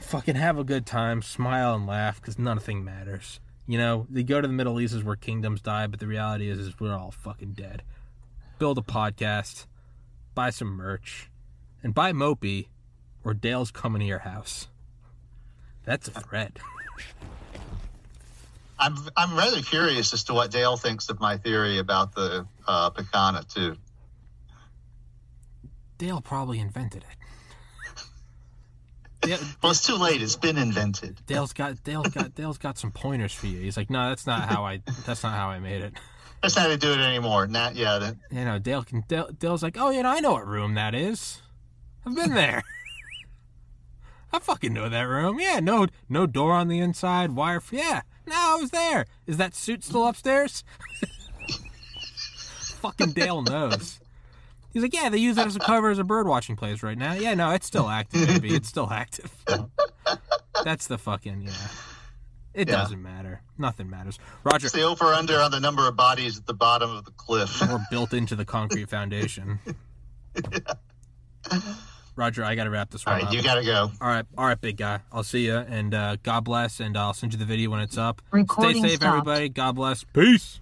Fucking have a good time. Smile and laugh because nothing matters. You know, they go to the Middle East is where kingdoms die, but the reality is, is we're all fucking dead. Build a podcast, buy some merch, and buy Mopey, or Dale's coming to your house. That's a threat. I'm I'm rather curious as to what Dale thinks of my theory about the uh, Picana too. Dale probably invented it. Dale, Well, it's too late. It's been invented. Dale's got Dale's got Dale's got some pointers for you. He's like, no, that's not how I that's not how I made it. That's not how they do it anymore. Not yet. You know, Dale can Dale, Dale's like, oh, you know, I know what room that is. I've been there. I fucking know that room. Yeah, no, no door on the inside. Wire. Yeah, no, I was there. Is that suit still upstairs? fucking Dale knows. He's like, yeah, they use it as a cover as a bird watching place right now. Yeah, no, it's still active, baby. It's still active. That's the fucking yeah. It Yeah. doesn't matter. Nothing matters. Roger, It's the over under on the number of bodies at the bottom of the cliff. or built into the concrete foundation. Roger, I got to wrap this one right, up. you got to go. all right, all right, big guy. I'll see you, and uh, God bless, and I'll send you the video when it's up. Recording Stay safe, stopped. everybody. God bless. Peace.